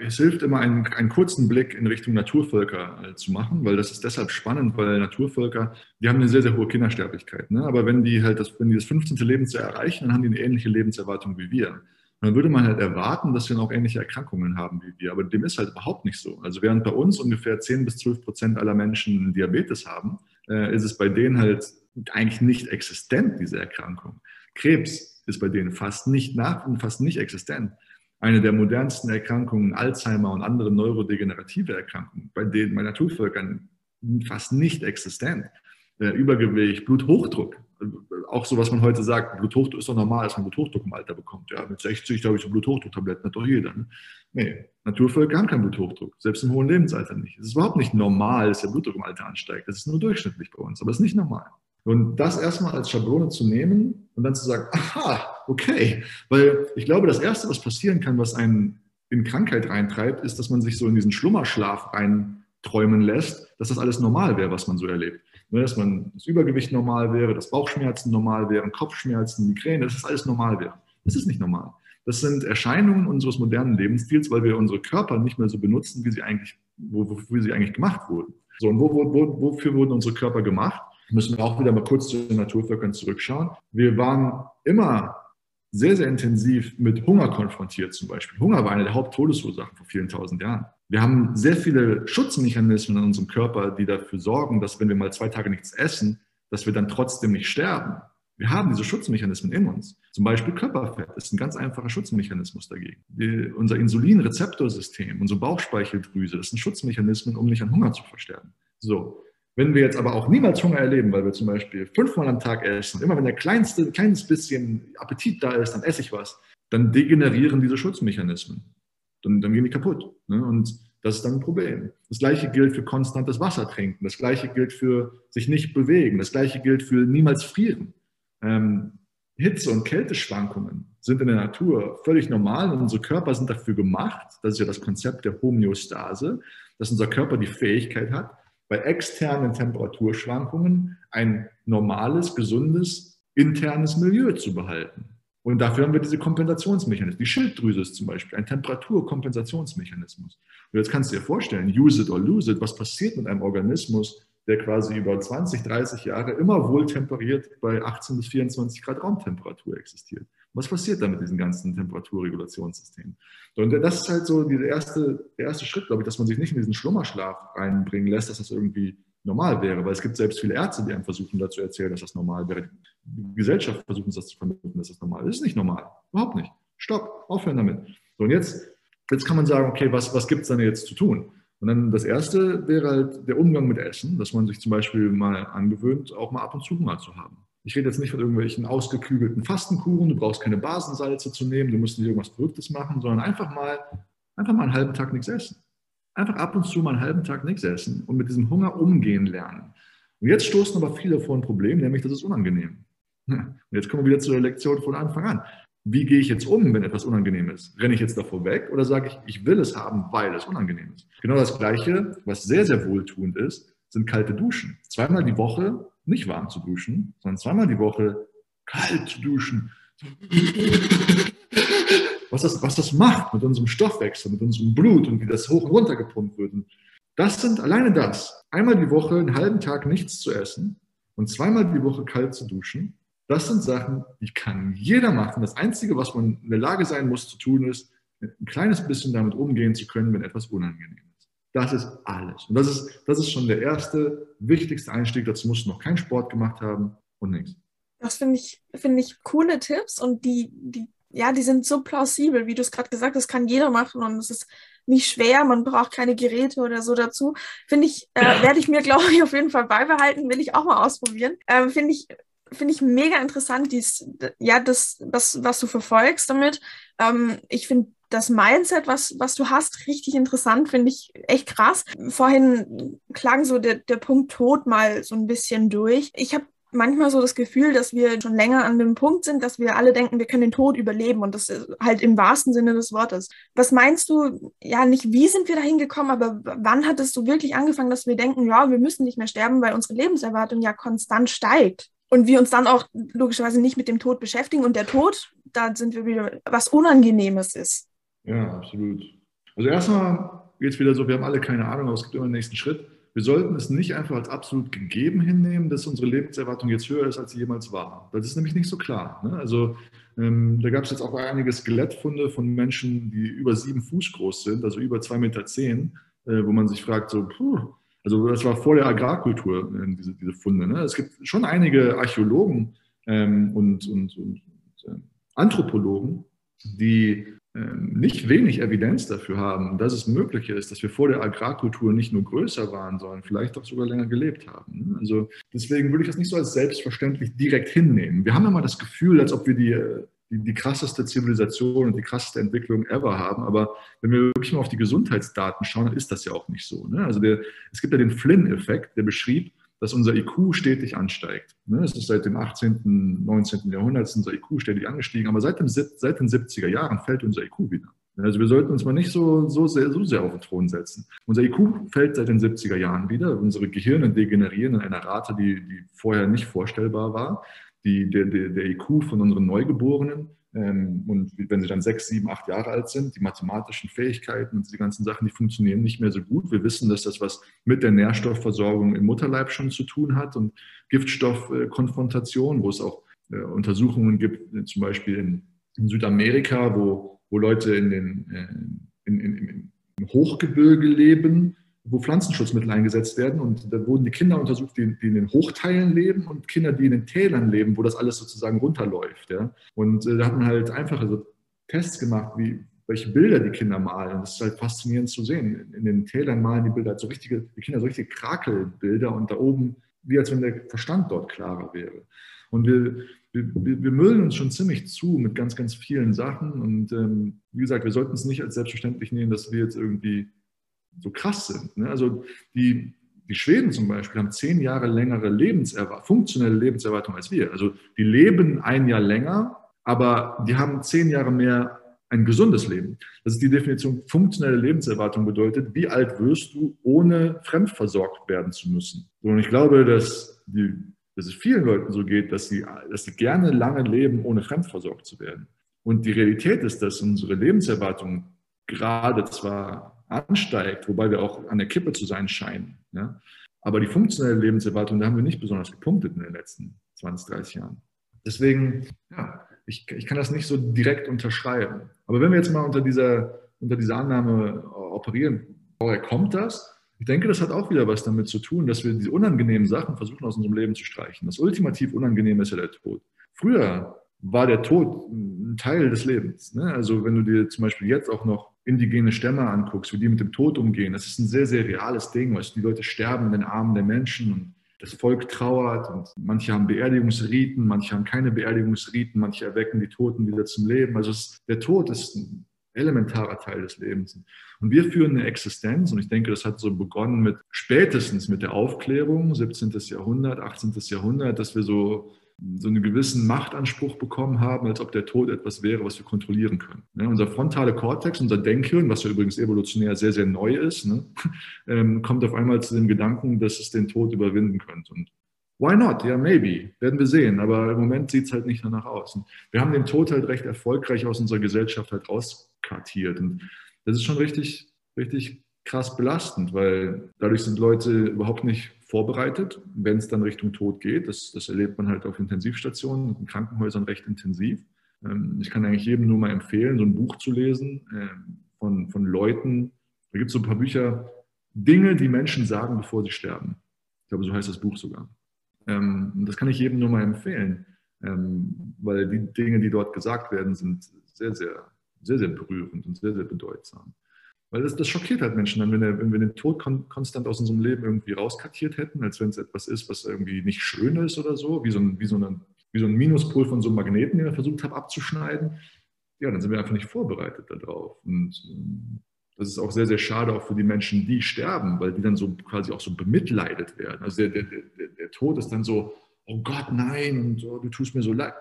es hilft immer, einen, einen, kurzen Blick in Richtung Naturvölker äh, zu machen, weil das ist deshalb spannend, weil Naturvölker, die haben eine sehr, sehr hohe Kindersterblichkeit. Ne? Aber wenn die halt das, wenn die das 15. Lebensjahr erreichen, dann haben die eine ähnliche Lebenserwartung wie wir. Und dann würde man halt erwarten, dass sie dann auch ähnliche Erkrankungen haben wie wir. Aber dem ist halt überhaupt nicht so. Also während bei uns ungefähr 10 bis 12 Prozent aller Menschen Diabetes haben, äh, ist es bei denen halt eigentlich nicht existent, diese Erkrankung. Krebs ist bei denen fast nicht nach und fast nicht existent eine der modernsten Erkrankungen, Alzheimer und andere neurodegenerative Erkrankungen, bei denen bei Naturvölkern fast nicht existent. Äh, Übergewicht, Bluthochdruck, auch so, was man heute sagt, Bluthochdruck ist doch normal, dass man Bluthochdruck im Alter bekommt. Ja, mit 60, glaube ich, so Bluthochdrucktabletten hat doch jeder. Ne? Nee, Naturvölker haben keinen Bluthochdruck, selbst im hohen Lebensalter nicht. Es ist überhaupt nicht normal, dass der Blutdruck im Alter ansteigt. Das ist nur durchschnittlich bei uns, aber es ist nicht normal. Und das erstmal als Schablone zu nehmen und dann zu sagen, aha, okay. Weil ich glaube, das Erste, was passieren kann, was einen in Krankheit reintreibt, ist, dass man sich so in diesen Schlummerschlaf reinträumen lässt, dass das alles normal wäre, was man so erlebt. Ne, dass man das Übergewicht normal wäre, dass Bauchschmerzen normal wären, Kopfschmerzen, Migräne, dass das alles normal wäre. Das ist nicht normal. Das sind Erscheinungen unseres modernen Lebensstils, weil wir unsere Körper nicht mehr so benutzen, wie sie eigentlich, wofür sie eigentlich gemacht wurden. So, und wo, wo, wofür wurden unsere Körper gemacht? Müssen wir auch wieder mal kurz zu den Naturvölkern zurückschauen. Wir waren immer sehr, sehr intensiv mit Hunger konfrontiert zum Beispiel. Hunger war eine der Haupttodesursachen vor vielen tausend Jahren. Wir haben sehr viele Schutzmechanismen in unserem Körper, die dafür sorgen, dass wenn wir mal zwei Tage nichts essen, dass wir dann trotzdem nicht sterben. Wir haben diese Schutzmechanismen in uns. Zum Beispiel Körperfett ist ein ganz einfacher Schutzmechanismus dagegen. Die, unser Insulinrezeptorsystem, unsere Bauchspeicheldrüse, das sind Schutzmechanismen, um nicht an Hunger zu versterben. So, wenn wir jetzt aber auch niemals Hunger erleben, weil wir zum Beispiel fünfmal am Tag essen, immer wenn der kleinste, kleines bisschen Appetit da ist, dann esse ich was, dann degenerieren diese Schutzmechanismen. Dann, dann gehen die kaputt. Ne? Und das ist dann ein Problem. Das gleiche gilt für konstantes Wasser trinken. Das gleiche gilt für sich nicht bewegen. Das gleiche gilt für niemals frieren. Ähm, Hitze- und Kälteschwankungen sind in der Natur völlig normal und unsere Körper sind dafür gemacht, das ist ja das Konzept der Homöostase, dass unser Körper die Fähigkeit hat, bei externen Temperaturschwankungen ein normales, gesundes, internes Milieu zu behalten. Und dafür haben wir diese Kompensationsmechanismen. Die Schilddrüse ist zum Beispiel ein Temperaturkompensationsmechanismus. Und jetzt kannst du dir vorstellen, use it or lose it, was passiert mit einem Organismus, der quasi über 20, 30 Jahre immer wohl temperiert bei 18 bis 24 Grad Raumtemperatur existiert. Was passiert da mit diesen ganzen Temperaturregulationssystemen? Und das ist halt so der erste, der erste Schritt, glaube ich, dass man sich nicht in diesen Schlummerschlaf reinbringen lässt, dass das irgendwie normal wäre, weil es gibt selbst viele Ärzte, die einem versuchen, dazu erzählen, dass das normal wäre. Die Gesellschaft versucht uns das zu vermitteln, dass das normal ist. Das ist nicht normal. Überhaupt nicht. Stopp, aufhören damit. So, und jetzt, jetzt kann man sagen, okay, was, was gibt es denn jetzt zu tun? Und dann das erste wäre halt der Umgang mit Essen, dass man sich zum Beispiel mal angewöhnt, auch mal ab und zu Hunger zu haben. Ich rede jetzt nicht von irgendwelchen ausgeklügelten Fastenkuchen, du brauchst keine Basensalze zu nehmen, du musst nicht irgendwas Verrücktes machen, sondern einfach mal, einfach mal einen halben Tag nichts essen. Einfach ab und zu mal einen halben Tag nichts essen und mit diesem Hunger umgehen lernen. Und jetzt stoßen aber viele vor ein Problem, nämlich das ist unangenehm. Und jetzt kommen wir wieder zur Lektion von Anfang an. Wie gehe ich jetzt um, wenn etwas unangenehm ist? Renne ich jetzt davor weg oder sage ich, ich will es haben, weil es unangenehm ist? Genau das Gleiche, was sehr, sehr wohltuend ist, sind kalte Duschen. Zweimal die Woche nicht warm zu duschen, sondern zweimal die Woche kalt zu duschen. Was das, was das macht mit unserem Stoffwechsel, mit unserem Blut und wie das hoch und runter gepumpt wird. Das sind alleine das. Einmal die Woche einen halben Tag nichts zu essen und zweimal die Woche kalt zu duschen. Das sind Sachen, die kann jeder machen. Das Einzige, was man in der Lage sein muss zu tun, ist, ein kleines bisschen damit umgehen zu können, wenn etwas unangenehm ist. Das ist alles. Und das ist, das ist schon der erste, wichtigste Einstieg. Dazu musst du noch keinen Sport gemacht haben und nichts. Das finde ich, finde ich coole Tipps und die, die, ja, die sind so plausibel, wie du es gerade gesagt hast, kann jeder machen und es ist nicht schwer, man braucht keine Geräte oder so dazu. Finde ich, äh, ja. werde ich mir, glaube ich, auf jeden Fall beibehalten, will ich auch mal ausprobieren. Ähm, Finde ich, finde ich mega interessant, dies, ja, das, das, was du verfolgst damit. Ähm, ich finde das Mindset, was, was du hast, richtig interessant, finde ich echt krass. Vorhin klang so der, der Punkt Tod mal so ein bisschen durch. Ich habe manchmal so das Gefühl, dass wir schon länger an dem Punkt sind, dass wir alle denken, wir können den Tod überleben und das halt im wahrsten Sinne des Wortes. Was meinst du, ja, nicht wie sind wir dahin gekommen, aber wann hat es so wirklich angefangen, dass wir denken, ja, wir müssen nicht mehr sterben, weil unsere Lebenserwartung ja konstant steigt? Und wir uns dann auch logischerweise nicht mit dem Tod beschäftigen und der Tod, da sind wir wieder, was Unangenehmes ist. Ja, absolut. Also erstmal geht es wieder so, wir haben alle keine Ahnung, aber es gibt immer einen nächsten Schritt wir sollten es nicht einfach als absolut gegeben hinnehmen, dass unsere Lebenserwartung jetzt höher ist, als sie jemals war. Das ist nämlich nicht so klar. Ne? Also ähm, da gab es jetzt auch einige Skelettfunde von Menschen, die über sieben Fuß groß sind, also über zwei Meter zehn, äh, wo man sich fragt, so, puh, also das war vor der Agrarkultur, äh, diese, diese Funde. Ne? Es gibt schon einige Archäologen ähm, und, und, und, und äh, Anthropologen, die nicht wenig Evidenz dafür haben, dass es möglich ist, dass wir vor der Agrarkultur nicht nur größer waren, sondern vielleicht auch sogar länger gelebt haben. Also deswegen würde ich das nicht so als selbstverständlich direkt hinnehmen. Wir haben immer das Gefühl, als ob wir die, die, die krasseste Zivilisation und die krasseste Entwicklung ever haben. Aber wenn wir wirklich mal auf die Gesundheitsdaten schauen, dann ist das ja auch nicht so. Ne? Also der, es gibt ja den Flynn-Effekt, der beschrieb, dass unser IQ stetig ansteigt. Ne, es ist seit dem 18., 19. Jahrhundert unser IQ stetig angestiegen, aber seit, dem, seit den 70er Jahren fällt unser IQ wieder. Also wir sollten uns mal nicht so, so, sehr, so sehr auf den Thron setzen. Unser IQ fällt seit den 70er Jahren wieder. Unsere Gehirne degenerieren in einer Rate, die, die vorher nicht vorstellbar war. Die, der, der, der IQ von unseren Neugeborenen und wenn sie dann sechs, sieben, acht Jahre alt sind, die mathematischen Fähigkeiten und die ganzen Sachen, die funktionieren nicht mehr so gut. Wir wissen, dass das was mit der Nährstoffversorgung im Mutterleib schon zu tun hat und Giftstoffkonfrontation, wo es auch äh, Untersuchungen gibt, äh, zum Beispiel in, in Südamerika, wo, wo Leute in den, äh, in, in, im Hochgebirge leben wo Pflanzenschutzmittel eingesetzt werden. Und da wurden die Kinder untersucht, die, die, in den Hochteilen leben und Kinder, die in den Tälern leben, wo das alles sozusagen runterläuft. Ja. Und äh, da hat man halt einfache so Tests gemacht, wie, welche Bilder die Kinder malen. Das ist halt faszinierend zu sehen. In, in den Tälern malen die Bilder halt so richtige, die Kinder so richtige Krakelbilder und da oben, wie als wenn der Verstand dort klarer wäre. Und wir, wir, wir müllen uns schon ziemlich zu mit ganz, ganz vielen Sachen. Und ähm, wie gesagt, wir sollten es nicht als selbstverständlich nehmen, dass wir jetzt irgendwie so krass sind. Ne? Also die, die Schweden zum Beispiel haben zehn Jahre längere Lebenserwartung, funktionelle Lebenserwartung als wir. Also die leben ein Jahr länger, aber die haben zehn Jahre mehr ein gesundes Leben. Das ist die Definition funktionelle Lebenserwartung bedeutet, wie alt wirst du, ohne fremdversorgt werden zu müssen. Und ich glaube, dass, die, dass es vielen Leuten so geht, dass sie, dass sie gerne lange leben, ohne fremdversorgt zu werden. Und die Realität ist, dass unsere Lebenserwartung gerade zwar ansteigt, wobei wir auch an der Kippe zu sein scheinen. Ja? Aber die funktionelle Lebenserwartung, da haben wir nicht besonders gepunktet in den letzten 20, 30 Jahren. Deswegen, ja, ich, ich kann das nicht so direkt unterschreiben. Aber wenn wir jetzt mal unter dieser, unter dieser Annahme operieren, woher kommt das? Ich denke, das hat auch wieder was damit zu tun, dass wir diese unangenehmen Sachen versuchen aus unserem Leben zu streichen. Das ultimativ Unangenehme ist ja der Tod. Früher war der Tod ein Teil des Lebens. Ne? Also wenn du dir zum Beispiel jetzt auch noch indigene Stämme anguckst, wie die mit dem Tod umgehen, das ist ein sehr, sehr reales Ding. Weißt, die Leute sterben in den Armen der Menschen und das Volk trauert und manche haben Beerdigungsriten, manche haben keine Beerdigungsriten, manche erwecken die Toten wieder zum Leben. Also es, der Tod ist ein elementarer Teil des Lebens. Und wir führen eine Existenz und ich denke, das hat so begonnen mit spätestens mit der Aufklärung, 17. Jahrhundert, 18. Jahrhundert, dass wir so so einen gewissen Machtanspruch bekommen haben, als ob der Tod etwas wäre, was wir kontrollieren können. Ne? Unser frontale Kortex, unser Denkhirn, was ja übrigens evolutionär sehr, sehr neu ist, ne? ähm, kommt auf einmal zu dem Gedanken, dass es den Tod überwinden könnte. Und why not? Ja, maybe. Werden wir sehen. Aber im Moment sieht es halt nicht danach aus. Und wir haben den Tod halt recht erfolgreich aus unserer Gesellschaft halt rauskartiert. Und das ist schon richtig, richtig krass belastend, weil dadurch sind Leute überhaupt nicht vorbereitet, wenn es dann Richtung Tod geht. Das, das erlebt man halt auf Intensivstationen und in Krankenhäusern recht intensiv. Ähm, ich kann eigentlich jedem nur mal empfehlen, so ein Buch zu lesen ähm, von, von Leuten. Da gibt es so ein paar Bücher, Dinge, die Menschen sagen, bevor sie sterben. Ich glaube, so heißt das Buch sogar. Ähm, das kann ich jedem nur mal empfehlen, weil die Dinge, die dort gesagt werden, sind sehr, sehr, sehr, sehr berührend und sehr, sehr bedeutsam. Weil das, das schockiert halt Menschen dann, wenn, der, wenn wir den Tod kon konstant aus unserem Leben irgendwie rauskartiert hätten, als wenn es etwas ist, was irgendwie nicht schön ist oder so, wie so ein, wie so eine, wie so ein Minuspol von so einem Magneten, den er versucht hat abzuschneiden. ja, dann sind wir einfach nicht vorbereitet darauf. Und ähm, das ist auch sehr, sehr schade auch für die Menschen, die sterben, weil die dann so quasi auch so bemitleidet werden. Also der, der, der, der Tod ist dann so, oh Gott, nein, und oh, du tust mir so leid.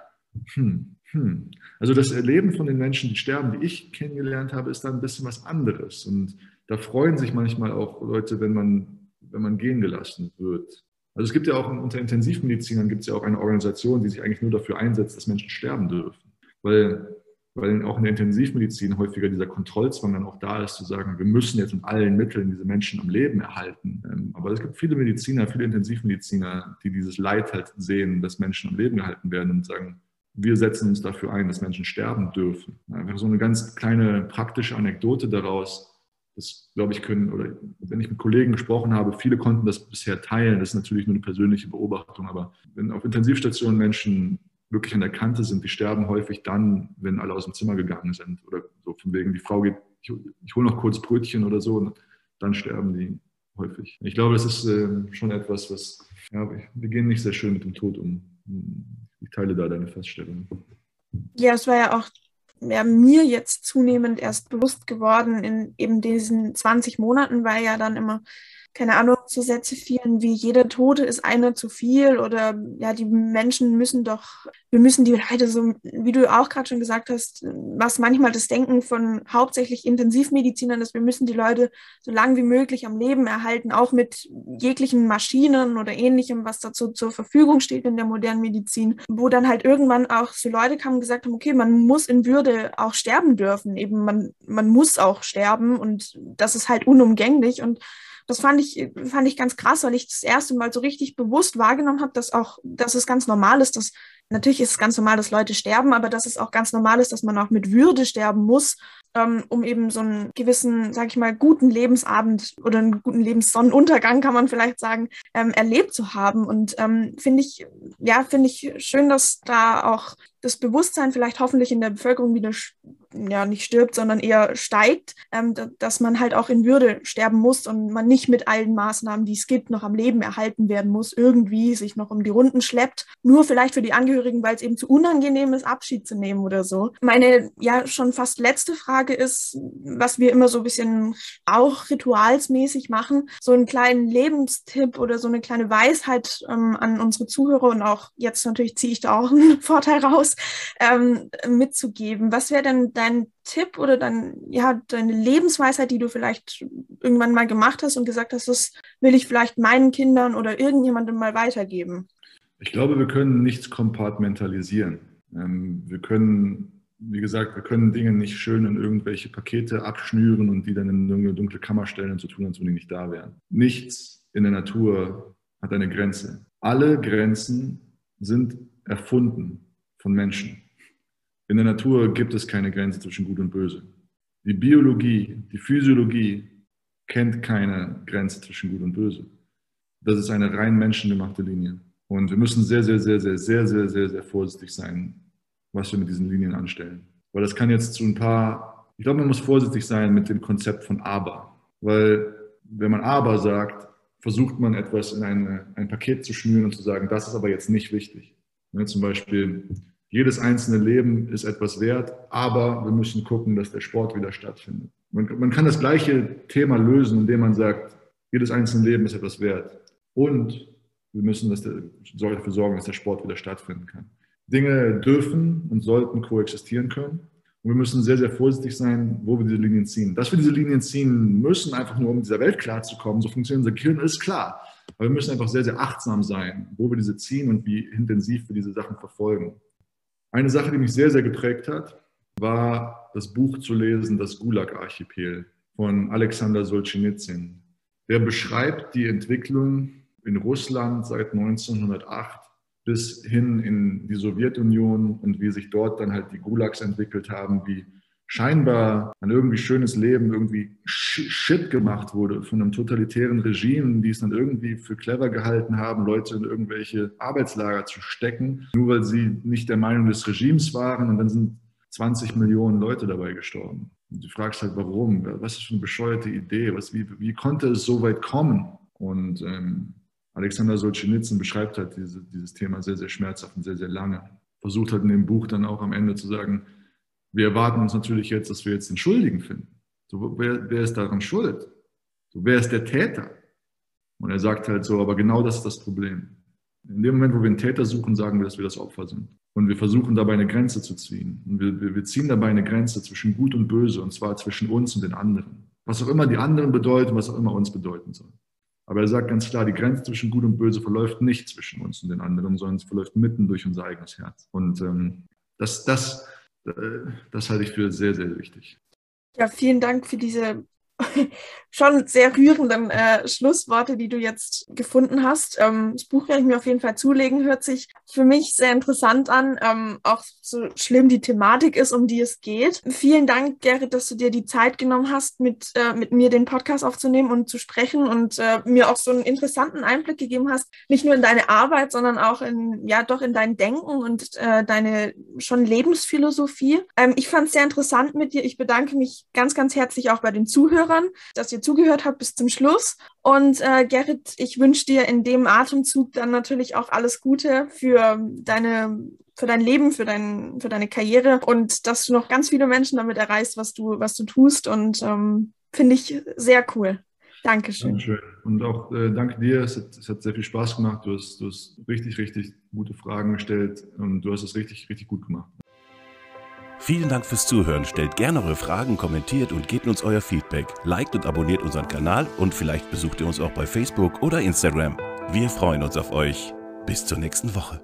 Hm, hm. Also das Erleben von den Menschen, die sterben, die ich kennengelernt habe, ist dann ein bisschen was anderes. Und da freuen sich manchmal auch Leute, wenn man, wenn man gehen gelassen wird. Also es gibt ja auch unter Intensivmedizinern gibt es ja auch eine Organisation, die sich eigentlich nur dafür einsetzt, dass Menschen sterben dürfen. Weil weil auch in der Intensivmedizin häufiger dieser Kontrollzwang dann auch da ist, zu sagen, wir müssen jetzt mit allen Mitteln diese Menschen am Leben erhalten. Ähm, aber es gibt viele Mediziner, viele Intensivmediziner, die dieses Leid halt sehen, dass Menschen am Leben gehalten werden und sagen, wir setzen uns dafür ein, dass Menschen sterben dürfen. Einfach so eine ganz kleine praktische Anekdote daraus. Das, glaube ich, können, oder wenn ich mit Kollegen gesprochen habe, viele konnten das bisher teilen. Das ist natürlich nur eine persönliche Beobachtung. Aber wenn auf Intensivstationen Menschen wirklich an der Kante sind, die sterben häufig dann, wenn alle aus dem Zimmer gegangen sind. Oder so von wegen, die Frau geht, ich, ich hole noch kurz Brötchen oder so, dann sterben die häufig. Ich glaube, das ist äh, schon etwas, was, ja, wir gehen nicht sehr schön mit dem Tod um. Ich teile da deine Feststellung. Ja, es war ja auch ja, mir jetzt zunehmend erst bewusst geworden in eben diesen 20 Monaten, weil ja dann immer keine Ahnung, so Sätze fielen wie jeder Tote ist einer zu viel oder ja, die Menschen müssen doch, wir müssen die Leute so, wie du auch gerade schon gesagt hast, was manchmal das Denken von hauptsächlich Intensivmedizinern ist, wir müssen die Leute so lange wie möglich am Leben erhalten, auch mit jeglichen Maschinen oder ähnlichem, was dazu zur Verfügung steht in der modernen Medizin, wo dann halt irgendwann auch so Leute kamen und gesagt haben, okay, man muss in Würde auch sterben dürfen, eben man, man muss auch sterben und das ist halt unumgänglich und das fand ich, fand ich ganz krass, weil ich das erste Mal so richtig bewusst wahrgenommen habe, dass auch, dass es ganz normal ist, dass natürlich ist es ganz normal, dass Leute sterben, aber dass es auch ganz normal ist, dass man auch mit Würde sterben muss, ähm, um eben so einen gewissen, sag ich mal, guten Lebensabend oder einen guten Lebenssonnenuntergang, kann man vielleicht sagen, ähm, erlebt zu haben. Und ähm, finde ich, ja, finde ich schön, dass da auch das Bewusstsein vielleicht hoffentlich in der Bevölkerung wieder ja nicht stirbt, sondern eher steigt, ähm, dass man halt auch in Würde sterben muss und man nicht mit allen Maßnahmen, die es gibt, noch am Leben erhalten werden muss, irgendwie sich noch um die Runden schleppt, nur vielleicht für die Angehörigen, weil es eben zu unangenehm ist, Abschied zu nehmen oder so. Meine ja schon fast letzte Frage ist, was wir immer so ein bisschen auch ritualsmäßig machen, so einen kleinen Lebenstipp oder so eine kleine Weisheit ähm, an unsere Zuhörer und auch jetzt natürlich ziehe ich da auch einen Vorteil raus, ähm, mitzugeben. Was wäre denn dein Tipp oder dein, ja, deine Lebensweisheit, die du vielleicht irgendwann mal gemacht hast und gesagt hast, das will ich vielleicht meinen Kindern oder irgendjemandem mal weitergeben? Ich glaube, wir können nichts kompartmentalisieren. Ähm, wir können, wie gesagt, wir können Dinge nicht schön in irgendwelche Pakete abschnüren und die dann in eine dunkle Kammer stellen und so tun, als wenn die nicht da wären. Nichts in der Natur hat eine Grenze. Alle Grenzen sind erfunden von Menschen. In der Natur gibt es keine Grenze zwischen Gut und Böse. Die Biologie, die Physiologie kennt keine Grenze zwischen Gut und Böse. Das ist eine rein menschengemachte Linie. Und wir müssen sehr, sehr, sehr, sehr, sehr, sehr, sehr, sehr vorsichtig sein, was wir mit diesen Linien anstellen. Weil das kann jetzt zu ein paar, ich glaube, man muss vorsichtig sein mit dem Konzept von Aber. Weil wenn man Aber sagt, versucht man etwas in eine, ein Paket zu schnüren und zu sagen, das ist aber jetzt nicht wichtig. Ja, zum Beispiel, jedes einzelne Leben ist etwas wert, aber wir müssen gucken, dass der Sport wieder stattfindet. Man, man kann das gleiche Thema lösen, indem man sagt, jedes einzelne Leben ist etwas wert. Und wir müssen dass der, dafür sorgen, dass der Sport wieder stattfinden kann. Dinge dürfen und sollten koexistieren können. Und wir müssen sehr, sehr vorsichtig sein, wo wir diese Linien ziehen. Dass wir diese Linien ziehen müssen, einfach nur um dieser Welt klarzukommen, so funktioniert unser Gehirn, ist klar. Aber wir müssen einfach sehr, sehr achtsam sein, wo wir diese ziehen und wie intensiv wir diese Sachen verfolgen. Eine Sache, die mich sehr, sehr geprägt hat, war das Buch zu lesen, das Gulag-Archipel von Alexander Solzhenitsyn. Der beschreibt die Entwicklung in Russland seit 1908 bis hin in die Sowjetunion und wie sich dort dann halt die Gulags entwickelt haben, wie scheinbar ein irgendwie schönes Leben irgendwie Shit gemacht wurde von einem totalitären Regime, die es dann irgendwie für clever gehalten haben, Leute in irgendwelche Arbeitslager zu stecken, nur weil sie nicht der Meinung des Regimes waren und dann sind 20 Millionen Leute dabei gestorben. Und du fragst halt, warum? Was ist für eine bescheuerte Idee? Was, wie, wie konnte es so weit kommen? Und ähm, Alexander Solzhenitsyn beschreibt halt diese, dieses Thema sehr, sehr schmerzhaft und sehr, sehr lange. Versucht halt in dem Buch dann auch am Ende zu sagen, wir erwarten uns natürlich jetzt, dass wir jetzt den Schuldigen finden. So, wer, wer ist daran schuld? So, wer ist der Täter? Und er sagt halt so, aber genau das ist das Problem. In dem Moment, wo wir einen Täter suchen, sagen wir, dass wir das Opfer sind. Und wir versuchen dabei eine Grenze zu ziehen. Und wir, wir, ziehen dabei eine Grenze zwischen Gut und Böse, und zwar zwischen uns und den anderen. Was auch immer die anderen bedeuten, was auch immer uns bedeuten soll. Aber er sagt ganz klar, die Grenze zwischen Gut und Böse verläuft nicht zwischen uns und den anderen, sondern es verläuft mitten durch unser eigenes Herz. Und ähm, das, das, das halte ich für sehr, sehr wichtig. Ja, vielen Dank für diese schon sehr rührenden äh, Schlussworte, die du jetzt gefunden hast. Ähm, das Buch werde ich mir auf jeden Fall zulegen, hört sich für mich sehr interessant an, ähm, auch so schlimm die Thematik ist, um die es geht. Vielen Dank, Gerrit, dass du dir die Zeit genommen hast, mit, äh, mit mir den Podcast aufzunehmen und zu sprechen und äh, mir auch so einen interessanten Einblick gegeben hast, nicht nur in deine Arbeit, sondern auch in, ja, doch in dein Denken und äh, deine schon Lebensphilosophie. Ähm, ich fand es sehr interessant mit dir. Ich bedanke mich ganz, ganz herzlich auch bei den Zuhörern, dass ihr zugehört habt bis zum Schluss. Und äh, Gerrit, ich wünsche dir in dem Atemzug dann natürlich auch alles Gute für deine für dein Leben, für, dein, für deine Karriere und dass du noch ganz viele Menschen damit erreichst, was du, was du tust. Und ähm, finde ich sehr cool. Dankeschön. Dankeschön. Und auch äh, danke dir. Es hat, es hat, sehr viel Spaß gemacht. Du hast, du hast richtig, richtig gute Fragen gestellt und du hast es richtig, richtig gut gemacht. Vielen Dank fürs Zuhören. Stellt gerne eure Fragen, kommentiert und gebt uns euer Feedback. Liked und abonniert unseren Kanal und vielleicht besucht ihr uns auch bei Facebook oder Instagram. Wir freuen uns auf euch. Bis zur nächsten Woche.